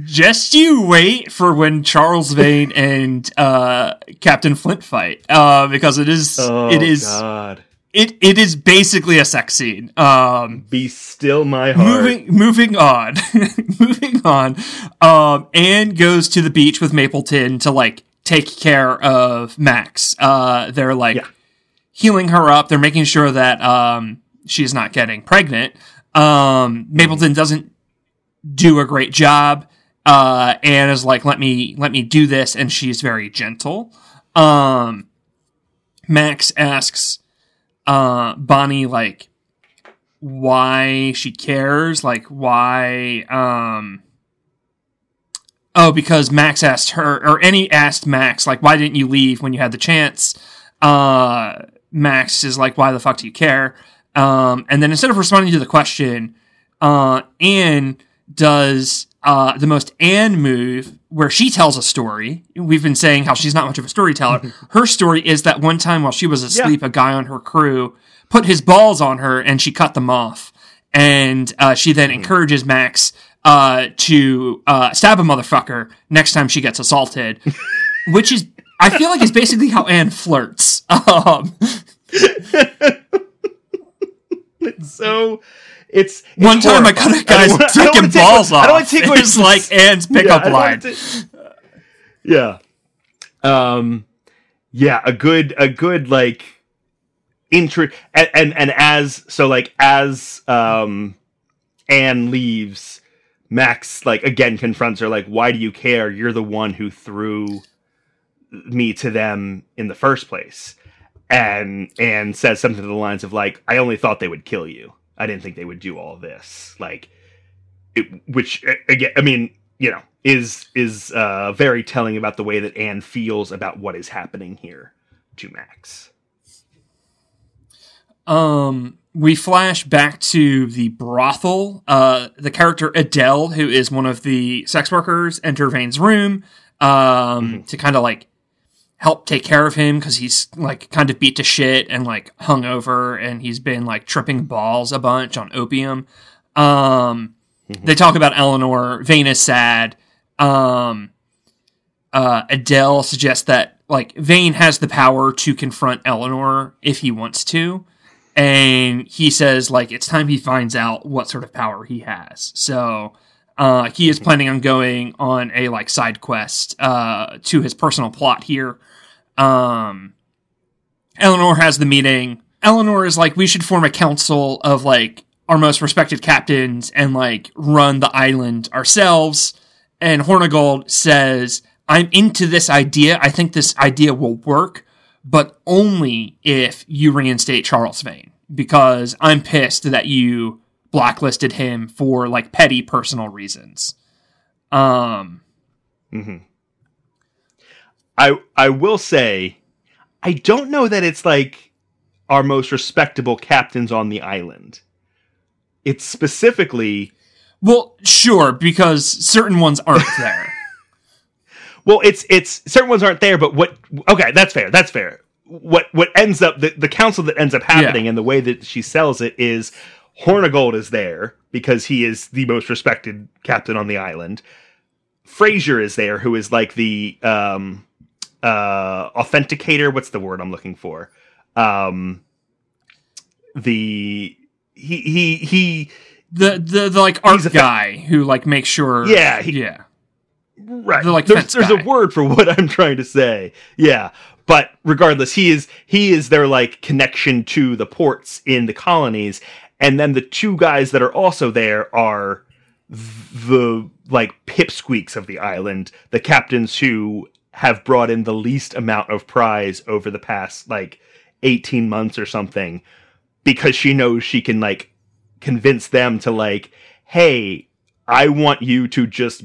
Just you wait for when Charles Vane and uh, Captain Flint fight, uh, because it is Oh it is God. it it is basically a sex scene. Um, Be still my heart. moving moving on, [LAUGHS] moving on. Um, Anne goes to the beach with Mapleton to like take care of Max. Uh, they're like Yeah. healing her up. They're making sure that um, she's not getting pregnant. Um, Mapleton doesn't do a great job. Uh, Anne is like, let me, let me do this. And she's very gentle. Um, Max asks, uh, Bonny, like, why she cares, like, why, um, oh, because Max asked her, or Annie asked Max, like, why didn't you leave when you had the chance? Uh, Max is like, why the fuck do you care? Um, and then instead of responding to the question, uh, Anne does uh, the most Anne move where she tells a story. We've been saying how she's not much of a storyteller. [LAUGHS] her story is that one time while she was asleep, a guy on her crew put his balls on her and she cut them off. And uh, she then encourages Max uh, to uh, stab a motherfucker next time she gets assaulted, [LAUGHS] which is, I feel like, is basically how Anne flirts. [LAUGHS] Um, so it's, it's One time I cut a guy's I dick and balls away- I don't want to take away It's like Anne's [LAUGHS] pickup wanna line. [LAUGHS] yeah. Um yeah, a good a good like intro and, and and as so like as um Anne leaves Max like again confronts her like why do you care? You're the one who threw me to them in the first place. And and says something to the lines of like I only thought they would kill you I didn't think they would do all this. Like it, which again I mean you know is is uh very telling about the way that Anne feels about what is happening here to Max. Um, we flash back to the brothel. Uh, the character Adele, who is one of the sex workers, enter Vane's room um, to kind of like help take care of him because he's like kind of beat to shit and like hungover, and he's been like tripping balls a bunch on opium. Um, They talk about Eleanor. Vane is sad. Um, uh, Adele suggests that like Vane has the power to confront Eleanor if he wants to, and he says like it's time he finds out what sort of power he has. So uh, he is planning on going on a like side quest uh, to his personal plot here. Um, Eleanor has the meeting. Eleanor is like, we should form a council of like our most respected captains and like run the island ourselves. And Hornigold says, I'm into this idea. I think this idea will work, but only if you reinstate Charles Vane because I'm pissed that you blacklisted him for like petty personal reasons. Um, I I will say I don't know that it's like our most respectable captains on the island. It's specifically well, sure, because certain ones aren't [LAUGHS] there. well, it's it's certain ones aren't there, but what okay, that's fair. That's fair. What what ends up the, the council that ends up happening Yeah. and the way that she sells it is Hornigold is there because he is the most respected captain on the island. Fraser is there, who is like the um uh authenticator, what's the word I'm looking for? Um the he he he the the, the like art a fa- guy who like makes sure Yeah, he- yeah right The, like, there's, there's guy. a word for [LAUGHS] what i'm trying to say yeah but regardless he is he is their like connection to the ports in the colonies and then the two guys that are also there are the like pipsqueaks of the island the captains who have brought in the least amount of prize over the past like 18 months or something because she knows she can like convince them to like hey i want you to just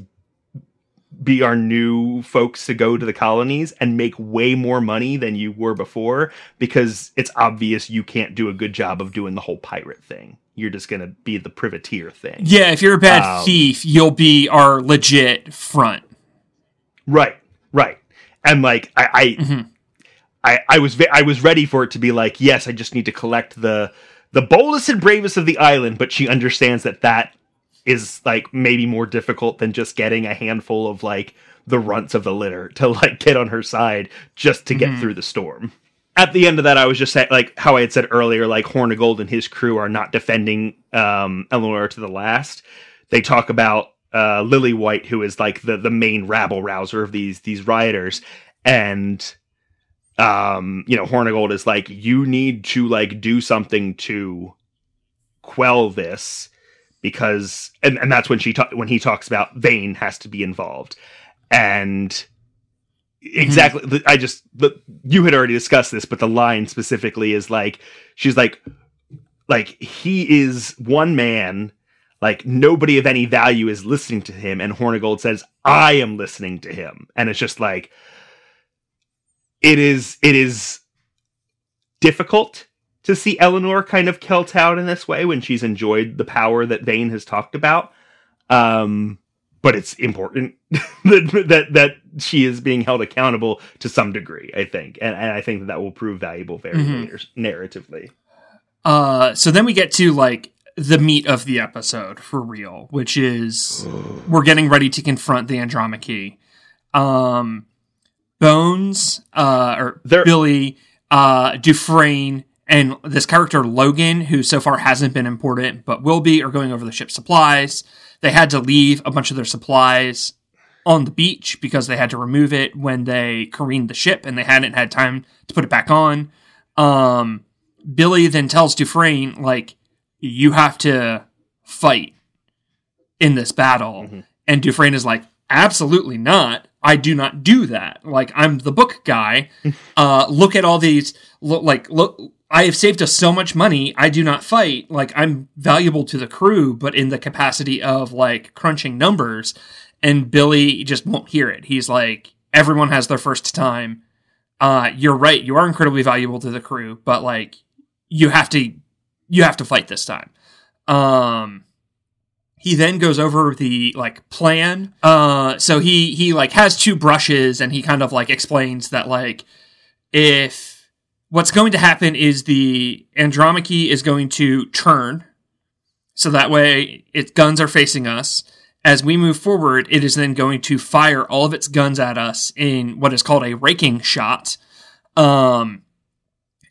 be our new folks to go to the colonies and make way more money than you were before because it's obvious you can't do a good job of doing the whole pirate thing. You're just going to be the privateer thing. Yeah, if you're a bad Um, thief, you'll be our legit front. Right, right. And like I I, Mhm. I I was ve- I was ready for it to be like, yes, I just need to collect the the boldest and bravest of the island, but she understands that that is like maybe more difficult than just getting a handful of like the runts of the litter to like get on her side just to get Mhm. through the storm. At the end of that, I was just saying, like how I had said earlier, like Hornigold and his crew are not defending um, Eleanor to the last. They talk about uh, Lily White, who is like the the main rabble rouser of these these rioters, and um, you know, Hornigold is like, you need to like do something to quell this because, and and that's when she ta- when he talks about Vane has to be involved, and exactly, hmm. the I just but you had already discussed this, but the line specifically is like, she's like, like he is one man like nobody of any value is listening to him and hornigold says i am listening to him. And it's just like it is it is difficult to see eleanor kind of kilt out in this way when she's enjoyed the power that vane has talked about um but it's important [LAUGHS] that, that that she is being held accountable to some degree i think and, and i think that that will prove valuable very Mhm. later narratively Uh, so then we get to like the meat of the episode for real, which is [SIGHS] we're getting ready to confront the Andromache. Um, Bones, uh, or There- Billy, uh, Dufresne, and this character Logan, who so far hasn't been important but will be, are going over the ship's supplies. They had to leave a bunch of their supplies on the beach because they had to remove it when they careened the ship and they hadn't had time to put it back on. Um, Billy then tells Dufresne, like, you have to fight in this battle. Mhm. And Dufresne is like, absolutely not. I do not do that. Like, I'm the book guy. [LAUGHS] uh, look at all these, look, like, look, I have saved us so much money. I do not fight. Like, I'm valuable to the crew, but in the capacity of, like, crunching numbers. And Billy just won't hear it. He's like, everyone has their first time. Uh, you're right. You are incredibly valuable to the crew, but, like, you have to you have to fight this time. Um he then goes over the like plan. Uh so he he like has two brushes and he kind of like explains that like if what's going to happen is the Andromache is going to turn so that way its guns are facing us. As we move forward, it is then going to fire all of its guns at us in what is called a raking shot. Um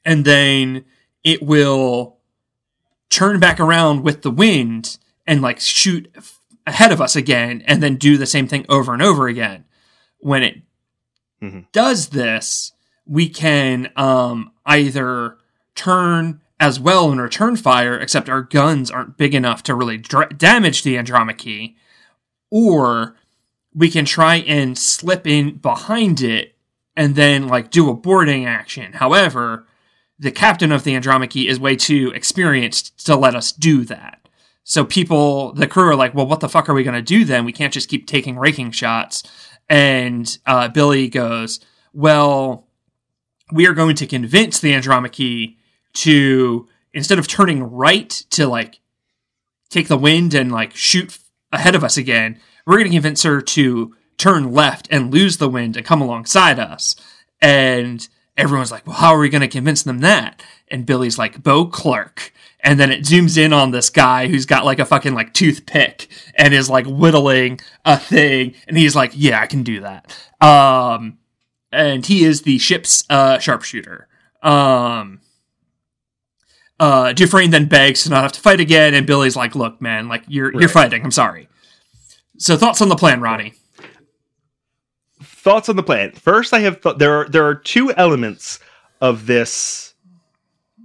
and then it will turn back around with the wind and like shoot f- ahead of us again and then do the same thing over and over again. When it Mhm. does this, we can um, either turn as well and return fire, except our guns aren't big enough to really damage the Andromache, or we can try and slip in behind it and then like do a boarding action. However, the captain of the Andromache is way too experienced to let us do that. So people, the crew are like, well, what the fuck are we going to do then? We can't just keep taking raking shots. And uh, Billy goes, well, we are going to convince the Andromache to, instead of turning right to like take the wind and like shoot ahead of us again, we're going to convince her to turn left and lose the wind and come alongside us. And everyone's like, well, how are we going to convince them that? And Billy's like, Bo Clark. And then it zooms in on this guy who's got like a fucking like toothpick and is like whittling a thing. And he's like, yeah, I can do that. Um, and he is the ship's, uh, sharpshooter. Um, uh, Dufresne then begs to not have to fight again. And Billy's like, look, man, like you're, you're fighting. I'm sorry. So thoughts on the plan, Ronnie? thoughts on the plan. First, I have th- there are there are two elements of this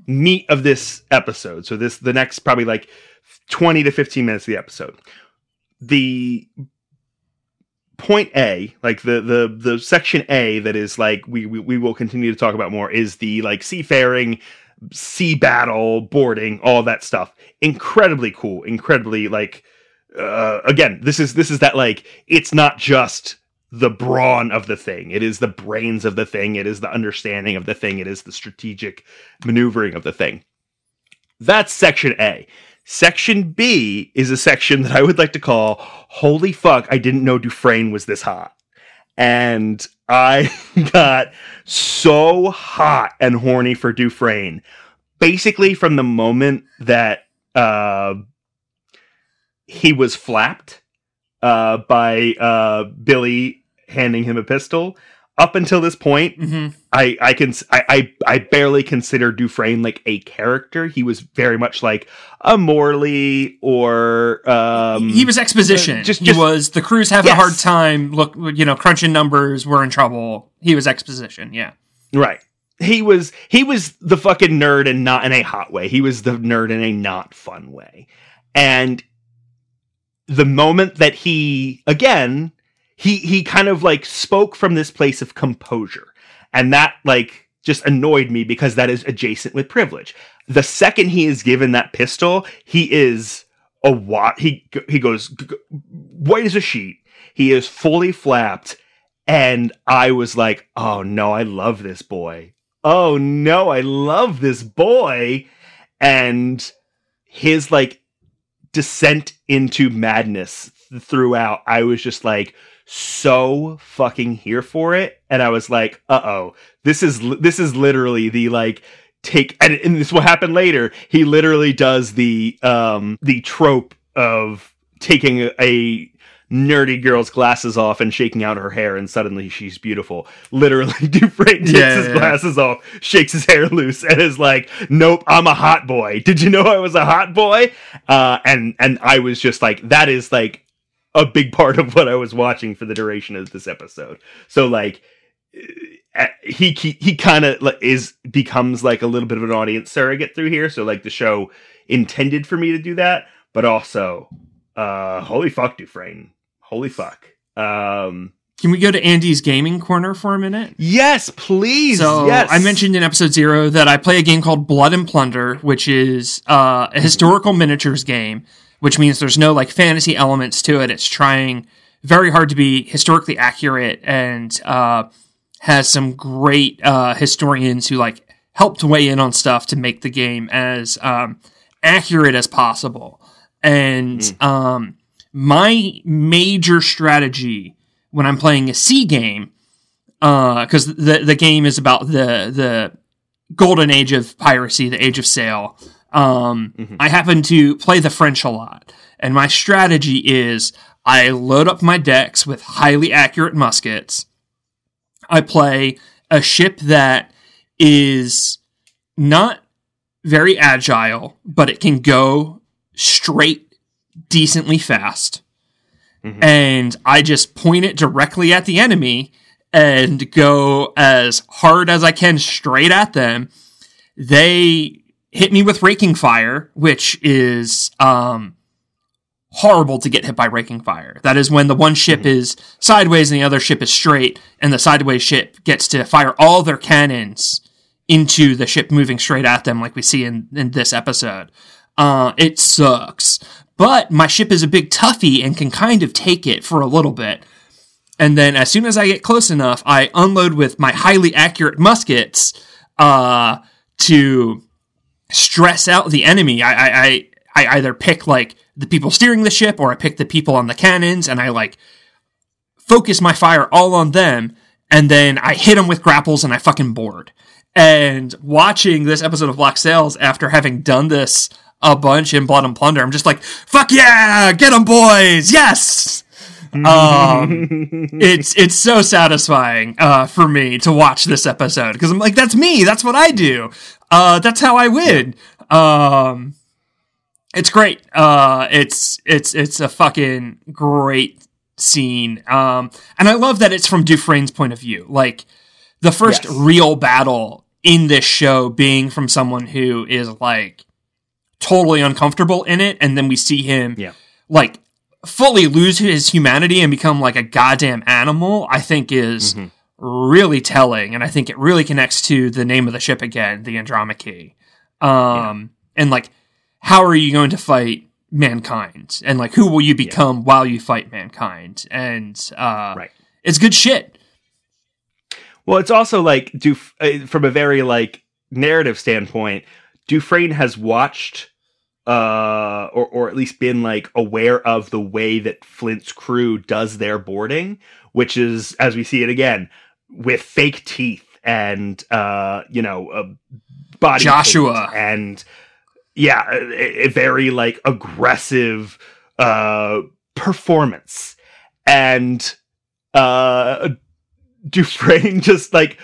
meat of this episode. So this the next probably like twenty to fifteen minutes of the episode. The point A, like the the the section A that is like we we, we will continue to talk about more is the like seafaring sea battle boarding all that stuff incredibly cool incredibly like uh again this is this is that like it's not just the brawn of the thing. It is the brains of the thing. It is the understanding of the thing. It is the strategic maneuvering of the thing. That's section A. Section B is a section that I would like to call Holy fuck, I didn't know Dufresne was this hot. And I [LAUGHS] got so hot and horny for Dufresne. Basically, from the moment that uh, he was flapped uh, by uh, Billy handing him a pistol. Up until this point, Mhm. I I can I, I I barely consider Dufresne like a character. He was very much like a Morley or um he was exposition. uh, just- he was the crew's having a hard time. Look, you know, crunching numbers. We're in trouble. He was exposition. Yeah. right. He was he was the fucking nerd and not in a hot way. He was the nerd in a not fun way. And the moment that he again he he kind of like spoke from this place of composure. And that like just annoyed me because that is adjacent with privilege. The second he is given that pistol he is a what he he goes white as a sheet? He is fully flapped. And i was like oh no i love this boy. Oh no i love this boy. And his like descent into madness throughout i was just like so fucking here for it. And i was like uh-oh this is this is literally the like take and, and this will happen later. He literally does the um the trope of taking a, a nerdy girl's glasses off and shaking out her hair and suddenly she's beautiful. Literally [LAUGHS] dufresne takes Yeah, his yeah. glasses off shakes his hair loose and is like nope i'm a hot boy. Did you know i was a hot boy? Uh and and i was just like that is like a big part of what I was watching for the duration of this episode. So like uh, he he, he kind of like, is becomes like a little bit of an audience surrogate through here. So like the show intended for me to do that, but also uh holy fuck Dufresne. Holy fuck. Um Can we go to Andy's gaming corner for a minute? yes, please. So yes. I mentioned in episode zero that I play a game called Blood and Plunder, which is uh, a historical miniatures game, which means there's no like fantasy elements to it. It's trying very hard to be historically accurate and uh, has some great uh, historians who like helped weigh in on stuff to make the game as um, accurate as possible. And um, my major strategy when I'm playing a sea game because the the game is about the the golden age of piracy, the age of sail. Um, I happen to play the French a lot, and my strategy is I load up my decks with highly accurate muskets. I play a ship that is not very agile, but it can go straight decently fast. And I just point it directly at the enemy and go as hard as I can straight at them. They hit me with raking fire, which is um, horrible to get hit by raking fire. That is when the one ship is sideways and the other ship is straight, and the sideways ship gets to fire all their cannons into the ship moving straight at them, like we see in, in this episode. Uh, it sucks. But my ship is a big toughie and can kind of take it for a little bit. And then as soon as I get close enough, I unload with my highly accurate muskets uh, to stress out the enemy. I, I, I, I either pick like the people steering the ship or I pick the people on the cannons and I like focus my fire all on them. And then I hit them with grapples and I fucking board. And watching this episode of Black Sails after having done this a bunch in Blood and Plunder, I'm just like, fuck yeah, get them boys, yes. um, [LAUGHS] it's it's so satisfying uh, for me to watch this episode because I'm like, that's me, that's what I do, uh, that's how I win. Um, it's great. Uh, it's it's it's a fucking great scene. Um, and I love that it's from Dufresne's point of view. Like the first Yes. real battle in this show being from someone who is like totally uncomfortable in it, and then we see him Yeah. like fully lose his humanity and become like a goddamn animal. I think is Mm-hmm. Really telling, and I think it really connects to the name of the ship again, the Andromache. Um, and like, how are you going to fight mankind, and like, who will you become while you fight mankind? And uh, Right. it's good shit. Well, it's also like Duf- uh, from a very like narrative standpoint, Dufresne has watched uh or or at least been like aware of the way that Flint's crew does their boarding, which is as we see it again with fake teeth and uh you know uh, body Joshua. and yeah, a, a very like aggressive uh performance and uh [LAUGHS] Dufresne [LAUGHS] just like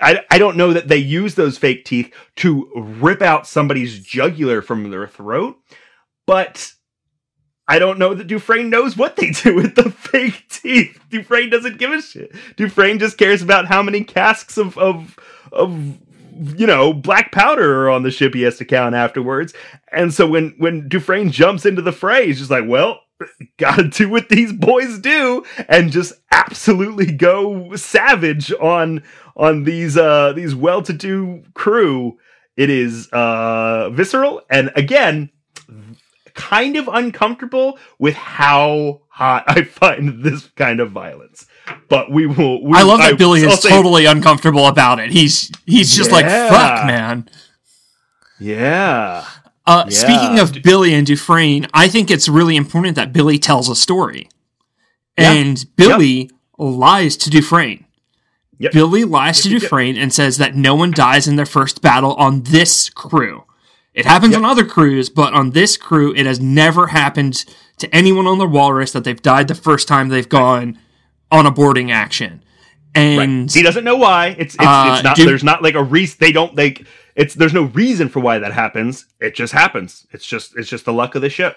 I, I don't know that they use those fake teeth to rip out somebody's jugular from their throat, but I don't know that Dufresne knows what they do with the [LAUGHS] fake teeth. Dufresne doesn't give a shit. Dufresne just cares about how many casks of of of you know black powder are on the ship he has to count afterwards. And so when when Dufresne jumps into the fray, he's just like, well, [LAUGHS] gotta do what these boys do and just absolutely go savage on on these uh these well-to-do crew it is uh visceral and again kind of uncomfortable with how hot i find this kind of violence but we will we, I love that Billy I'll is say- totally uncomfortable about it. He's he's just like fuck, man. yeah Uh, Yeah. Speaking of Billy and Dufresne, I think it's really important that Billy tells a story, Yeah. and Billy lies to Dufresne. Yep. Billy lies to Yep, yep, yep. Dufresne and says that no one dies in their first battle on this crew. It happens Yep. on other crews, but on this crew, it has never happened to anyone on the Walrus that they've died the first time they've gone on a boarding action. And he doesn't know why. It's it's, Uh, it's not do- there's not like a reason they don't like it's there's no reason for why that happens. It just happens. It's just it's just the luck of the ship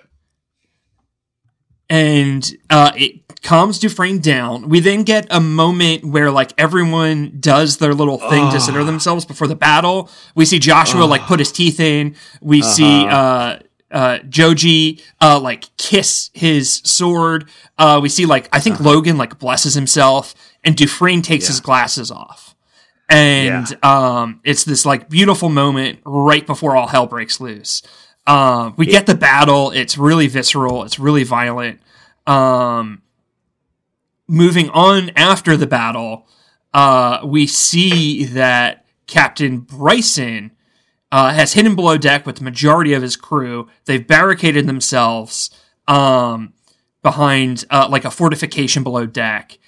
and uh, it calms Dufresne down. We then get a moment where like everyone does their little thing to center themselves before the battle. We see Joshua like put his teeth in. We see uh, uh, Joji uh, like kiss his sword. Uh, we see like I think Logan like blesses himself, and Dufresne takes his glasses off. And um, it's this like beautiful moment right before all hell breaks loose. Um, we get the battle. It's really visceral. It's really violent. Um, moving on after the battle, uh, we see that Captain Bryson uh, has hidden below deck with the majority of his crew. They've barricaded themselves um, behind uh, like a fortification below deck.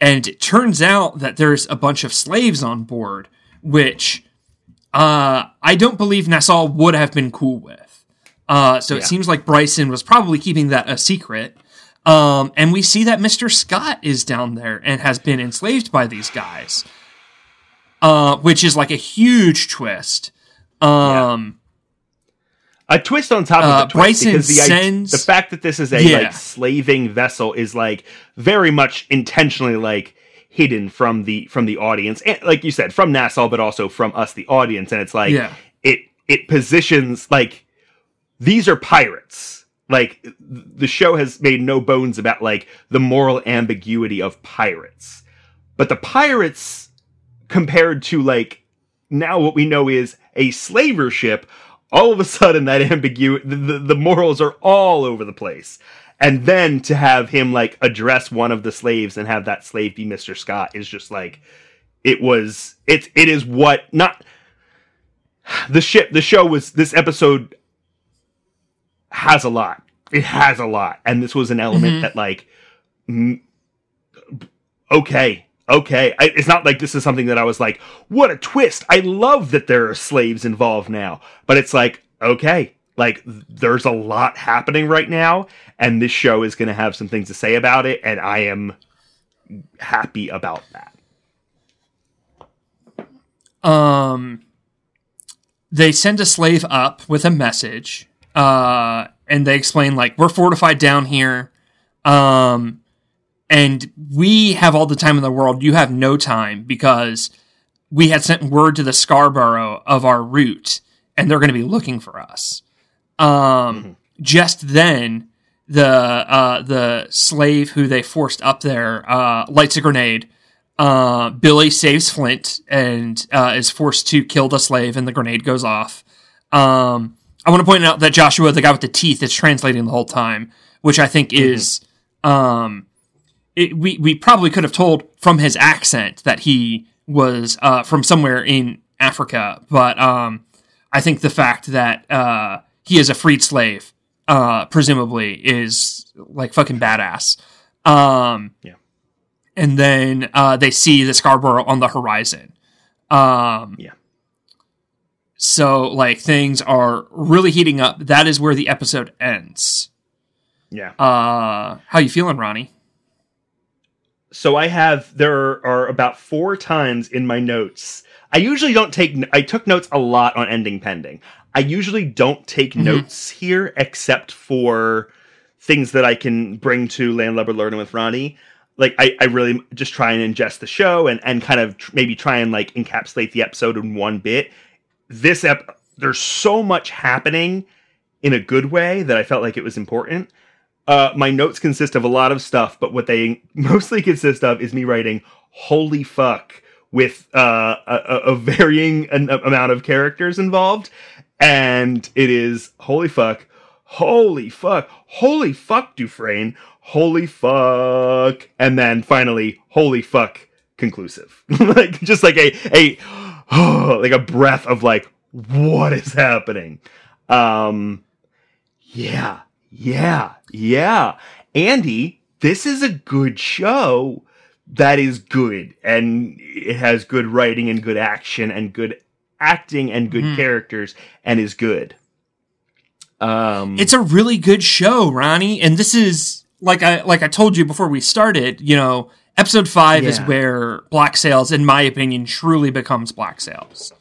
And it turns out that there's a bunch of slaves on board, which uh, I don't believe Nassau would have been cool with. Uh, so it seems like Bryson was probably keeping that a secret. Um, and we see that Mr. Scott is down there and has been enslaved by these guys, uh, which is like a huge twist. Um, a twist on top Uh, of the twist Bryson because the, sends- the fact that this is a Yeah. like slaving vessel is like very much intentionally like hidden from the from the audience and like you said from Nassau but also from us the audience and it's like Yeah. it it positions like these are pirates. Like the show has made no bones about like the moral ambiguity of pirates. But the pirates compared to like now what we know is a slaver ship all of a sudden that ambiguity the, the, the morals are all over the place. And then to have him like address one of the slaves and have that slave be mr scott is just like it was it it is what not the ship the show was this episode has a lot. It has a lot. And this was an element that like okay okay. I, it's not like this is something that i was like what a twist. I love that there are slaves involved now. But it's like okay like there's a lot happening right now and this show is going to have some things to say about it and i am happy about that. Um, they send a slave up with a message, uh, and they explain like we're fortified down here, um, and we have all the time in the world. You have no time because we had sent word to the Scarborough of our route, and they're going to be looking for us. Um, just then, the uh, the slave who they forced up there uh, lights a grenade. Uh, Billy saves Flint and uh, is forced to kill the slave, and the grenade goes off. Um, I want to point out that Joshua, the guy with the teeth, is translating the whole time, which I think is um, it, we we probably could have told from his accent that he was uh, from somewhere in Africa, but um, I think the fact that uh, he is a freed slave, uh, presumably, is like fucking badass. Um, Yeah. And then uh, they see the Scarborough on the horizon. Um, Yeah. So like things are really heating up. That is where the episode ends. Yeah. Uh, how you feeling, Ronnie? so I have there are about four times in my notes. I usually don't take. I took notes a lot on ending pending. I usually don't take notes here except for things that I can bring to Landlubber Learning with Ronnie. Like I, I really just try and ingest the show and and kind of tr- maybe try and like encapsulate the episode in one bit. This ep, there's so much happening in a good way that I felt like it was important. Uh, my notes consist of a lot of stuff, but what they [LAUGHS] mostly consist of is me writing "holy fuck" with uh, a, a varying [LAUGHS] amount of characters involved, and it is "holy fuck," "holy fuck," "holy fuck," Dufresne, "holy fuck," and then finally "holy fuck" conclusive, [LAUGHS] like just like a a [GASPS] like a breath of like what is happening. Um, yeah, yeah, yeah. Andy, this is a good show that is good and it has good writing and good action and good acting and good Mhm. characters and is good. Um It's a really good show, Ronnie, and this is like I like I told you before we started. You know, episode five is where Black Sails, in my opinion, truly becomes Black Sails.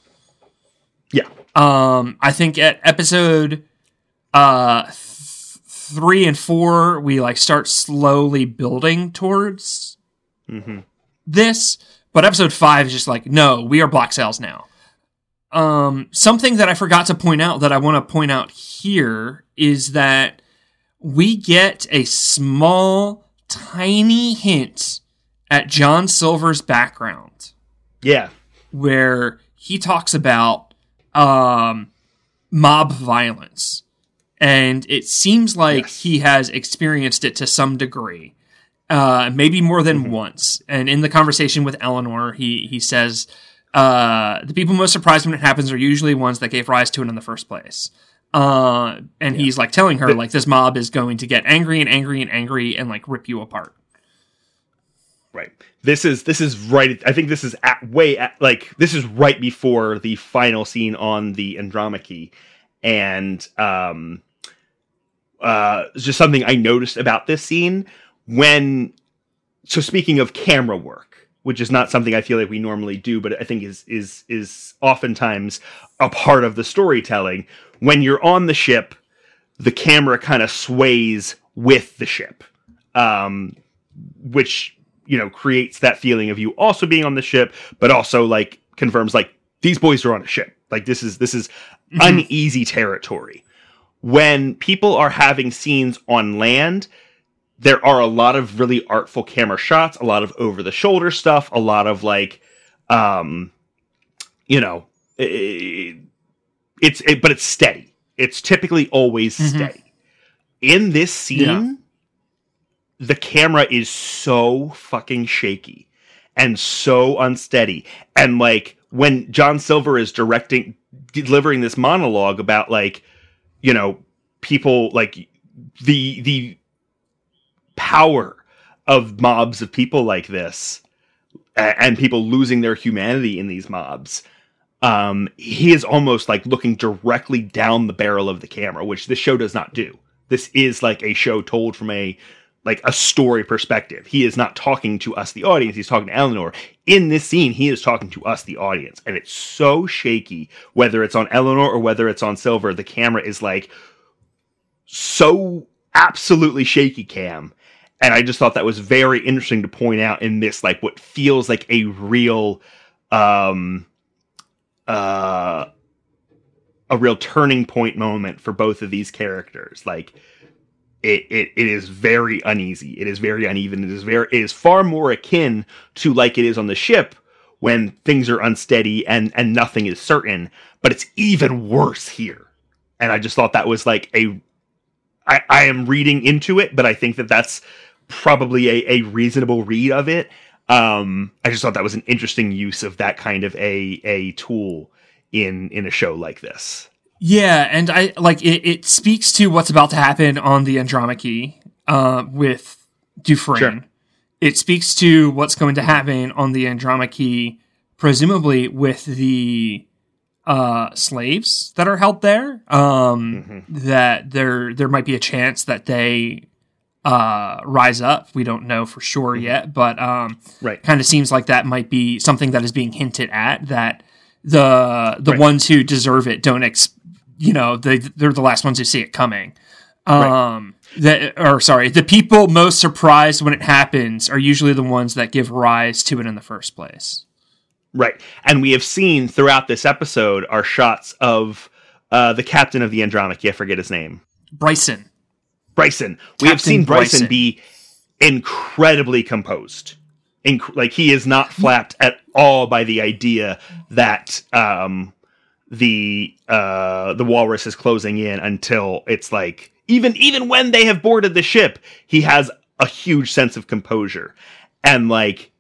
yeah. Um, I think at episode uh th- three and four, we like start slowly building towards Mhm. this, but episode five is just like, no, we are Black Sails now. Um, something that I forgot to point out that I want to point out here is that we get a small, tiny hint at John Silver's background Yeah. where he talks about um, mob violence. And it seems like Yes. he has experienced it to some degree, uh, maybe more than once. And in the conversation with Eleanor, he, he says, uh, the people most surprised when it happens are usually ones that gave rise to it in the first place. Uh, and he's like telling her, But- like, this mob is going to get angry and angry and angry and like rip you apart. Right. This is this is right. I think this is at way at like this is right before the final scene on the Andromache, and um, uh, just something I noticed about this scene when. So speaking of camera work, which is not something I feel like we normally do, but I think is is is oftentimes a part of the storytelling. When you're on the ship, the camera kind of sways with the ship, um, which you know creates that feeling of you also being on the ship, but also like confirms like these boys are on a ship. Like this is this is uneasy territory. When people are having scenes on land, there are a lot of really artful camera shots, a lot of over the shoulder stuff, a lot of like, um, you know, i- it's it, but it's steady. It's typically always Mhm. steady. In this scene, the camera is so fucking shaky and so unsteady. And like when John Silver is directing, delivering this monologue about like, you know, people like the the power of mobs of people like this and people losing their humanity in these mobs um he is almost like looking directly down the barrel of the camera which this show does not do this is like a show told from a like a story perspective. He is not talking to us the audience. He's talking to eleanor. In this scene he is talking to us the audience. And it's so shaky whether it's on eleanor or whether it's on silver the camera is like so absolutely shaky cam. And i just thought that was very interesting to point out in this like what feels like a real um uh a real turning point moment for both of these characters. Like it, it it is very uneasy it is very uneven it is very it is far more akin to like it is on the ship when things are unsteady and and nothing is certain but it's even worse here and i just thought that was like a I, I am reading into it, but I think that that's probably a, a reasonable read of it. Um, I just thought that was an interesting use of that kind of a a tool in in a show like this. Yeah, and I like it. It speaks to what's about to happen on the Andromache uh, with Dufresne. Sure. It speaks to what's going to happen on the Andromache, presumably with the uh, slaves that are held there. Um, That there there might be a chance that they uh, rise up. We don't know for sure yet, but um, Right. kind of seems like that might be something that is being hinted at that the the Right. ones who deserve it don't ex you know they they're the last ones who see it coming um that or sorry the people most surprised when it happens are usually the ones that give rise to it in the first place Right. And we have seen throughout this episode are shots of uh, the captain of the Andromache. I forget his name. bryson Bryson. We have seen Bryson, Bryson. be incredibly composed. Inc- like he is not flapped at all by the idea that um, the uh, the walrus is closing in until it's like even even when they have boarded the ship, he has a huge sense of composure, and like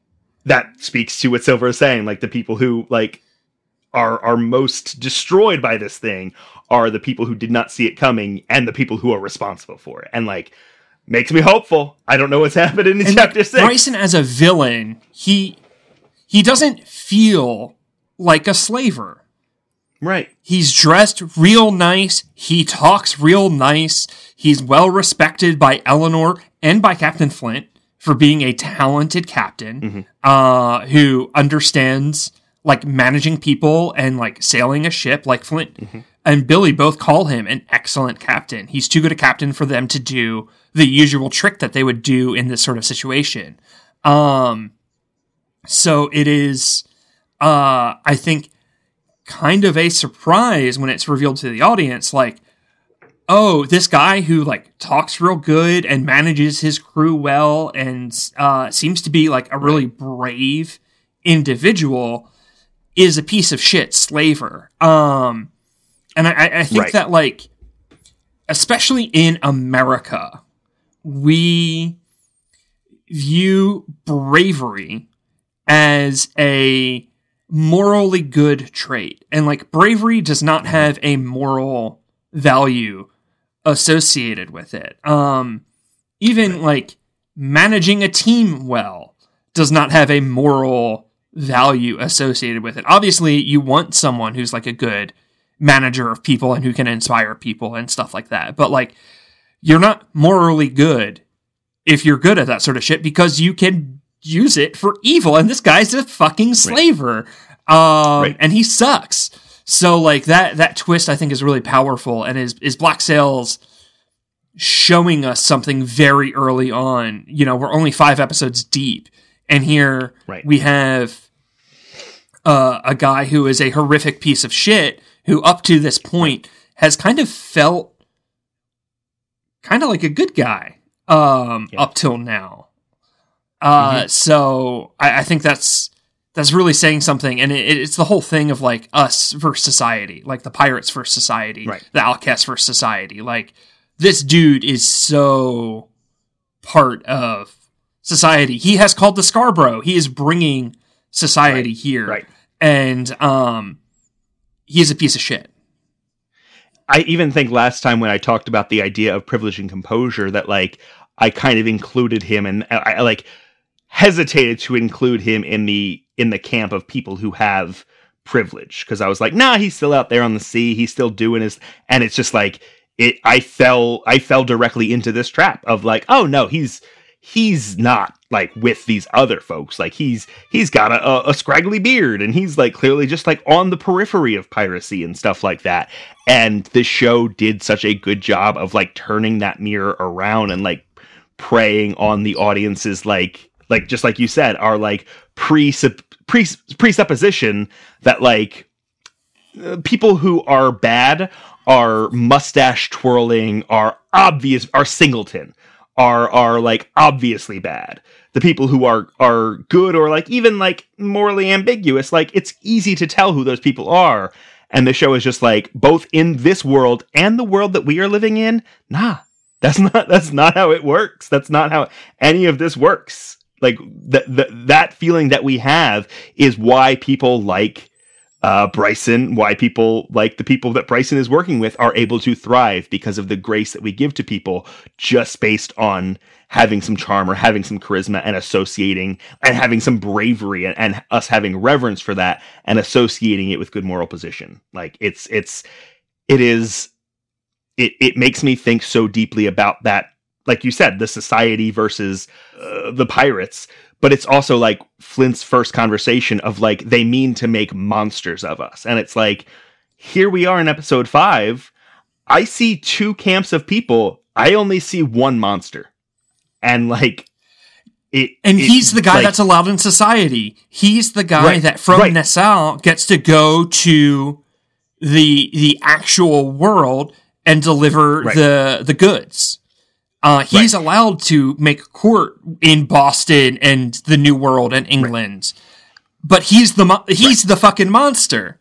that speaks to what Silver is saying. Like the people who like are are most destroyed by this thing are the people who did not see it coming and the people who are responsible for it. And like makes me hopeful. I don't know what's [LAUGHS] happening in and chapter like, six. bryson as a villain he he doesn't feel like a slaver right. He's dressed real nice. He talks real nice. He's well respected by Eleanor and by Captain Flint for being a talented captain uh, who understands like managing people and like sailing a ship. Like Flint and Billy both call him an excellent captain. He's too good a captain for them to do the usual trick that they would do in this sort of situation. Um, so it is, uh, I think kind of a surprise when it's revealed to the audience like oh this guy who like talks real good and manages his crew well and uh, seems to be like a really brave individual is a piece of shit slaver um and i i think Right. that like especially in america we view bravery as a morally good trait. And like bravery does not have a moral value associated with it. Um even like managing a team well does not have a moral value associated with it. Obviously, you want someone who's like a good manager of people and who can inspire people and stuff like that. But like you're not morally good if you're good at that sort of shit because you can use it for evil and this guy's a fucking slaver um Right. and he sucks so like that that twist i think is really powerful and is is black sails showing us something very early on you know we're only five episodes deep and here Right. we have uh, a guy who is a horrific piece of shit who up to this point has kind of felt kind of like a good guy um Yeah. up till now uh Mm-hmm. so I, I think that's that's really saying something and it, it's the whole thing of like us versus society like the pirates versus society Right. the outcasts versus society like this dude is so part of society he has called the scarborough he is bringing society Right. here Right. and um he's a piece of shit I even think last time when I talked about the idea of privilege and composure that like I kind of included him and I, I like hesitated to include him in the in the camp of people who have privilege because I was like, nah, he's still out there on the sea, he's still doing his and it's just like it I fell I fell directly into this trap of like, oh no, he's he's not like with these other folks. Like he's he's got a, a, a scraggly beard and he's like clearly just like on the periphery of piracy and stuff like that. And the show did such a good job of like turning that mirror around and like preying on the audience's like like just like you said, are like pre pre presupposition that like uh, people who are bad are mustache twirling, are obvious, are singleton, are are like obviously bad. The people who are are good or like even like morally ambiguous, like it's easy to tell who those people are. And the show is just like both in this world and the world that we are living in. Nah, That's [LAUGHS] not that's not how it works. That's not how any of this works. Like that that feeling that we have is why people like uh, Bryson, why people like the people that Bryson is working with are able to thrive because of the grace that we give to people just based on having some charm or having some charisma and associating and having some bravery and, and us having reverence for that and associating it with good moral position. Like it's, it's, it is, it, it makes me think so deeply about that. Like you said, the society versus uh, the pirates, but it's also like Flint's first conversation of like they mean to make monsters of us. And it's like here we are in episode 5. I see two camps of people. I only see one monster. And like it, and it, he's the guy like, that's allowed in society. He's the guy right, that from right. Nassau gets to go to the the actual world and deliver right. the the goods. Uh, he's right. allowed to make court in Boston and the New World and England, right. but he's the mo- he's right. the fucking monster.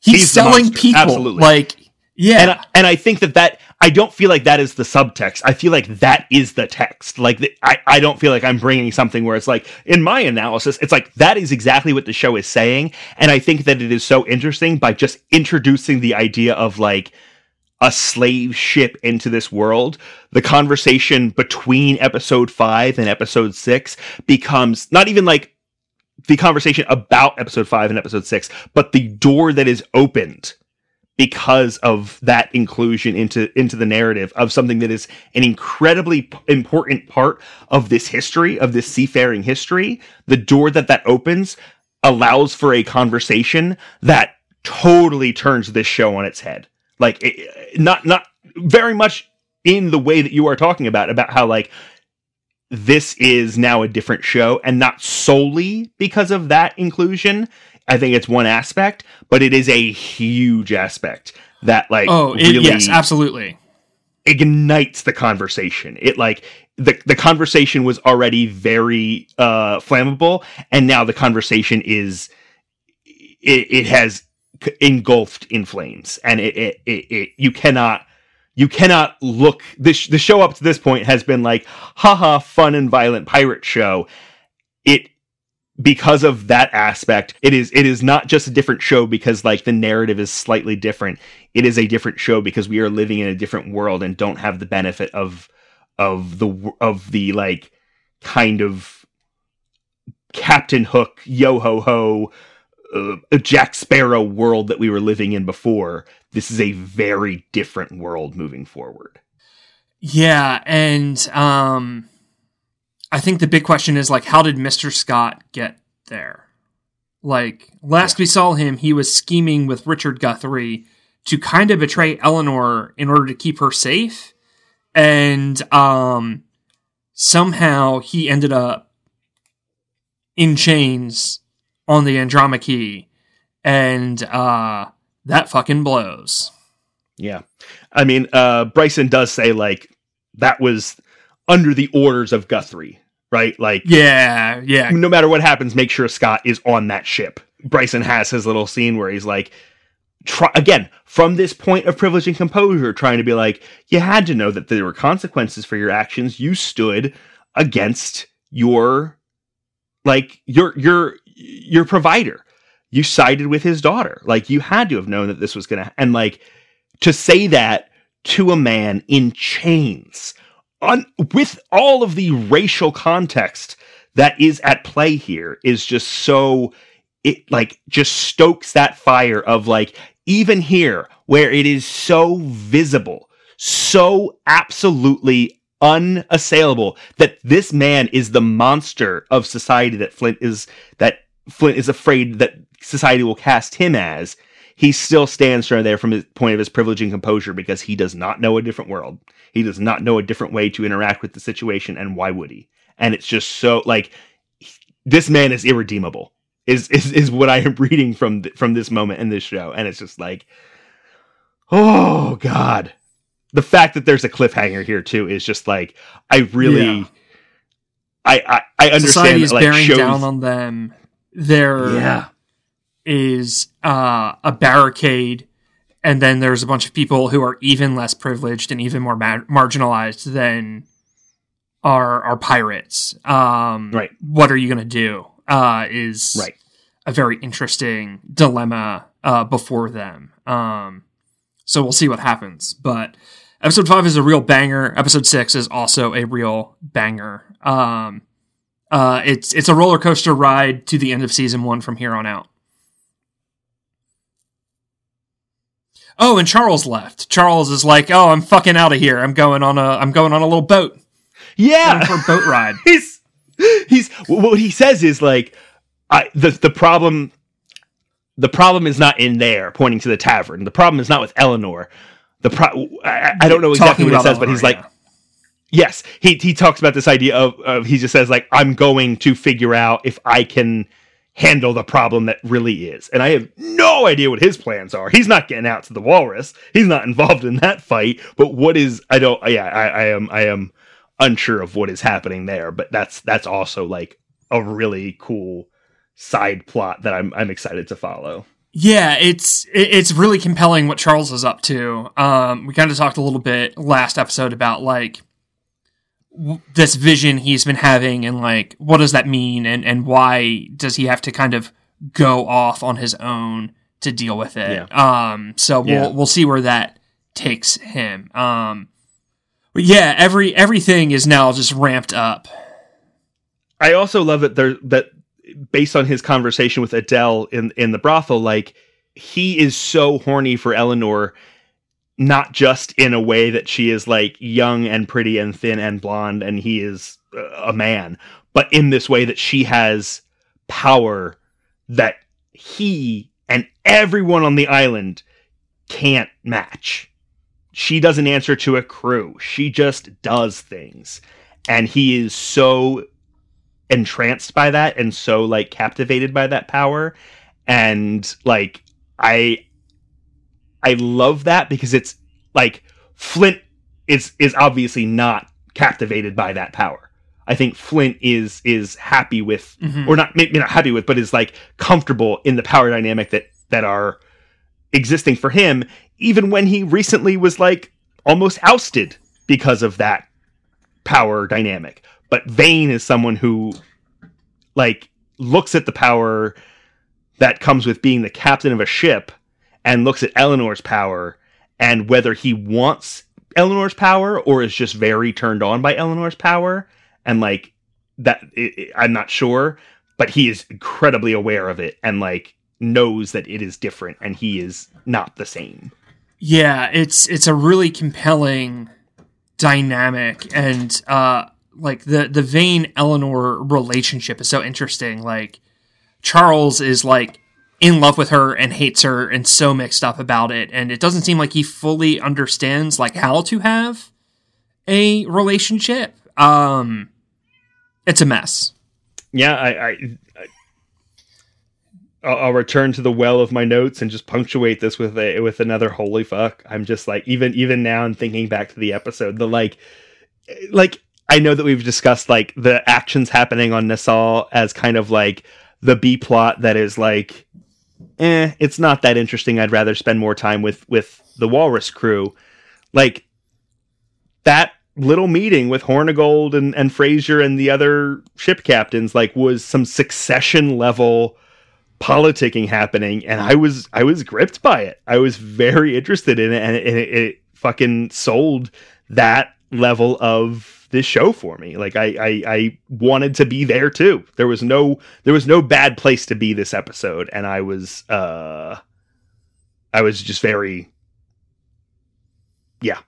He's, he's selling people Absolutely. like yeah, and I, and I think that that I don't feel like that is the subtext. I feel like that is the text. Like the, I I don't feel like I'm bringing something where it's like in my analysis, it's like that is exactly what the show is saying, and I think that it is so interesting by just introducing the idea of like a slave ship into this world, the conversation between episode five and episode six becomes not even like the conversation about episode five and episode six, but the door that is opened because of that inclusion into into the narrative of something that is an incredibly p- important part of this history of this seafaring history. The door that that opens allows for a conversation that totally turns this show on its head like it, not not very much in the way that you are talking about about how like this is now a different show and not solely because of that inclusion. I think it's one aspect, but it is a huge aspect that like oh it, really yes absolutely ignites the conversation. It like the the conversation was already very uh flammable and now the conversation is it, it has engulfed in flames, and it, it, it, it you cannot you cannot look this the show up to this point has been like haha fun and violent pirate show. It because of that aspect it is it is not just a different show because like the narrative is slightly different. It is a different show because we are living in a different world and don't have the benefit of of the of the like kind of captain hook yo ho ho uh, a Jack Sparrow world that we were living in before. This is a very different world moving forward. Yeah, and um I think the big question is like how did Mr. Scott get there? Like last yeah. we saw him, he was scheming with Richard Guthrie to kind of betray Eleanor in order to keep her safe. And um somehow he ended up in chains on the Andromache, and uh, that fucking blows. Yeah, I mean, uh, Bryson does say like that was under the orders of Guthrie, right? Like, yeah, yeah. No matter what happens, make sure Scott is on that ship. Bryson has his little scene where he's like, try again from this point of privilege and composure, trying to be like, you had to know that there were consequences for your actions. You stood against your like your your your provider. You sided with his daughter. Like you had to have known that this was going to, and like to say that to a man in chains on with all of the racial context that is at play here is just so it like just stokes that fire of like even here where it is so visible so absolutely unassailable that this man is the monster of society that Flint is that Flint is afraid that society will cast him as, he still stands right there from his point of his privilege and composure because he does not know a different world. He does not know a different way to interact with the situation, and why would he? And it's just so like this man is irredeemable. Is is is what I am [LAUGHS] reading from th- from this moment in this show, and it's just like, oh god, the fact that there's a cliffhanger here too is just like I really. Yeah. I, I, I understand Society is that, like, bearing shows... down on them there yeah. is uh, a barricade and then there's a bunch of people who are even less privileged and even more ma- marginalized than are are pirates. Um, Right. What are you going to do? Uh, is Right. a very interesting dilemma uh, before them. Um, so we'll see what happens. But episode five is a real banger. Episode six is also a real banger. Um, uh, it's it's a roller coaster ride to the end of season one from here on out. Oh, and Charles left. Charles is like, "Oh, I'm fucking out of here. I'm going on a I'm going on a little boat Yeah. for a boat ride." [LAUGHS] he's he's what he says is like I the the problem the problem is not in there pointing to the tavern. The problem is not with Eleanor. The pro I, I don't know exactly Talking what he says, but he's like yeah. Yes, he he talks about this idea of, of he just says like I'm going to figure out if I can handle the problem that really is. And I have no idea what his plans are. He's not getting out to the walrus. He's not involved in that fight. But what is I don't yeah, I, I am I am unsure of what is happening there, but that's that's also like a really cool side plot that I'm I'm excited to follow. Yeah, it's it's really compelling what Charles is up to. Um, we kind of talked a little bit last episode about like this vision he's been having and like what does that mean and and why does he have to kind of go off on his own to deal with it. Yeah. Um, so we'll Yeah. we'll see where that takes him. Um, but yeah, every everything is now just ramped up. I also love that there that based on his conversation with Idelle in in the brothel, like he is so horny for Eleanor, not just in a way that she is like young and pretty and thin and blonde, and he is uh, a man, but in this way that she has power that he and everyone on the island can't match. She doesn't answer to a crew. She just does things. And he is so entranced by that and so like captivated by that power and like i i love that because it's like flint is is obviously not captivated by that power i think flint is is happy with Mhm. or not maybe not happy with but is like comfortable in the power dynamic that that are existing for him even when he recently was like almost ousted because of that power dynamic but Vane is someone who like looks at the power that comes with being the captain of a ship and looks at Eleanor's power and whether he wants Eleanor's power or is just very turned on by Eleanor's power and like that i i I'm not sure but he is incredibly aware of it and like knows that it is different and he is not the same. Yeah, it's it's a really compelling dynamic and uh like the the Vane Eleanor relationship is so interesting. Like Charles is like in love with her and hates her and so mixed up about it and it doesn't seem like he fully understands like how to have a relationship. Um it's a mess. yeah, I, I, I I'll, I'll return to the well of my notes and just punctuate this with a with another holy fuck. I'm just like even even now and thinking back to the episode, the like like I know that we've discussed like the actions happening on Nassau as kind of like the B plot that is like eh, it's not that interesting. I'd rather spend more time with with the Walrus crew. Like that little meeting with Hornigold and, and Fraser and the other ship captains like was some succession level politicking happening and I was I was gripped by it. I was very interested in it and it, it, it fucking sold that level of this show for me. Like I, I I wanted to be there too. There was no there was no bad place to be this episode and I was uh I was just very yeah.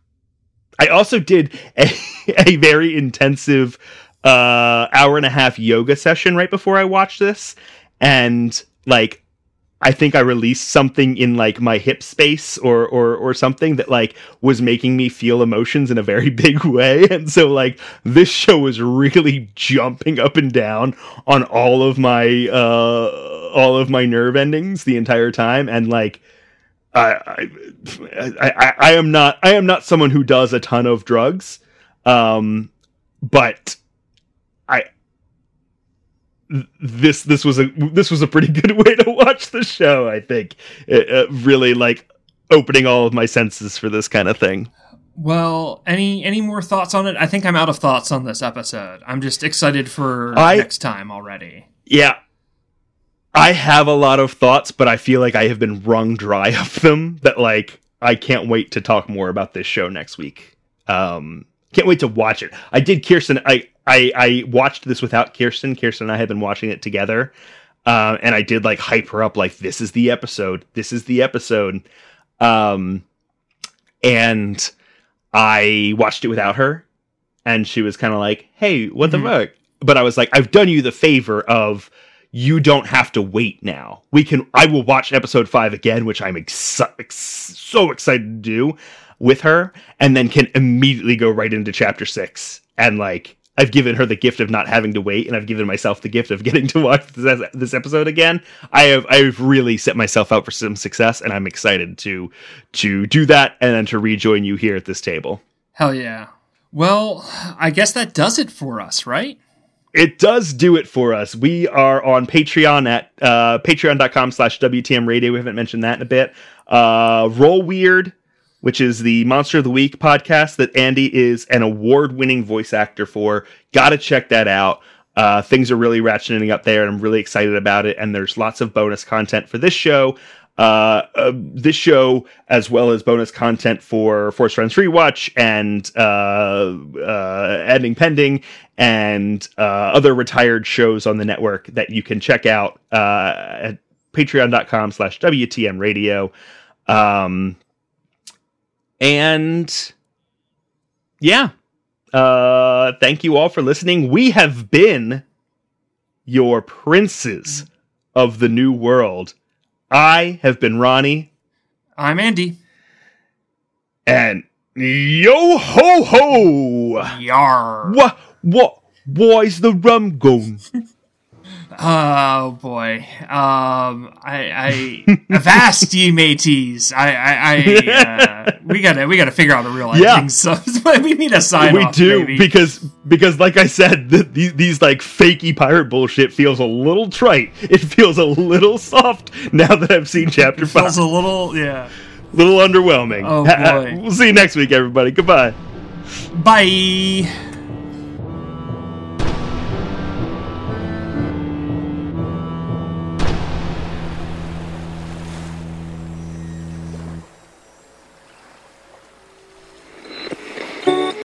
I also did a, [LAUGHS] a very intensive uh hour and a half yoga session right before I watched this and like I think I released something in like my hip space or or or something that like was making me feel emotions in a very [LAUGHS] big way. And so like this show was really jumping up and down on all of my uh all of my nerve endings the entire time. And like I, I, I, I am not I am not someone who does a ton of drugs, um, but I this this was a this was a pretty [LAUGHS] good way to watch the show. I think it, it really like opening all of my senses for this kind of thing. Well, any any more thoughts on it? I think I'm out of thoughts on this episode. I'm just excited for I- next time already. Yeah. I have a lot of thoughts, but I feel like I have been wrung dry [LAUGHS] of them that like I can't wait to talk more about this show next week. Um can't wait to watch it. I did Kirsten I I I watched this without Kirsten. Kirsten and I had been watching it together. Um and I did like hype her up like this is the episode. This is the episode. Um and I watched it without her and she was kind of like, "Hey, what Mhm. the fuck?" But I was like, "I've done you the favor of you don't have to wait now. We can. I will watch episode five again, which I'm ex- ex- so excited to do with her, and then can immediately go right into chapter six. And like, I've given her the gift of not having to wait, and I've given myself the gift of [LAUGHS] getting to watch this, this episode again. I have. I've really set myself out for some success, and I'm excited to to do that, and then to rejoin you here at this table. Hell yeah. Well, I guess that does it for us, right? it does do it for us. We are on Patreon at uh, patreon.com slash WTM radio. We haven't mentioned that in a bit. Uh, Roll Weird, which is the Monster of the Week podcast that Andy is an award winning voice actor for. Gotta check that out. Uh, things are really ratcheting up there, and I'm really excited about it. And there's lots of bonus content for this show. Uh, uh, this show, as well as bonus content for Force Friends Rewatch and uh, uh, Ending Pending and uh, other retired shows on the network that you can check out uh, at patreon.com slash WTM radio. Um, and yeah, uh, thank you all for listening. We have been your princes of the new world. I have been Ronnie, I'm Andy. and yo ho ho! Yar. What? What? Why's the rum gone? [LAUGHS] Oh boy. Um, I, I, avast ye mateys. I, I, I uh, we gotta, we gotta figure out a real Yeah. ending. So [LAUGHS] we need a sign we off. do baby. because because like I said, th- these these like fakey pirate bullshit feels a little trite. It feels a little soft now that I've seen [LAUGHS] chapter five. feels a little, yeah. little underwhelming. Oh, boy. we'll see you next week, everybody. Goodbye. Bye.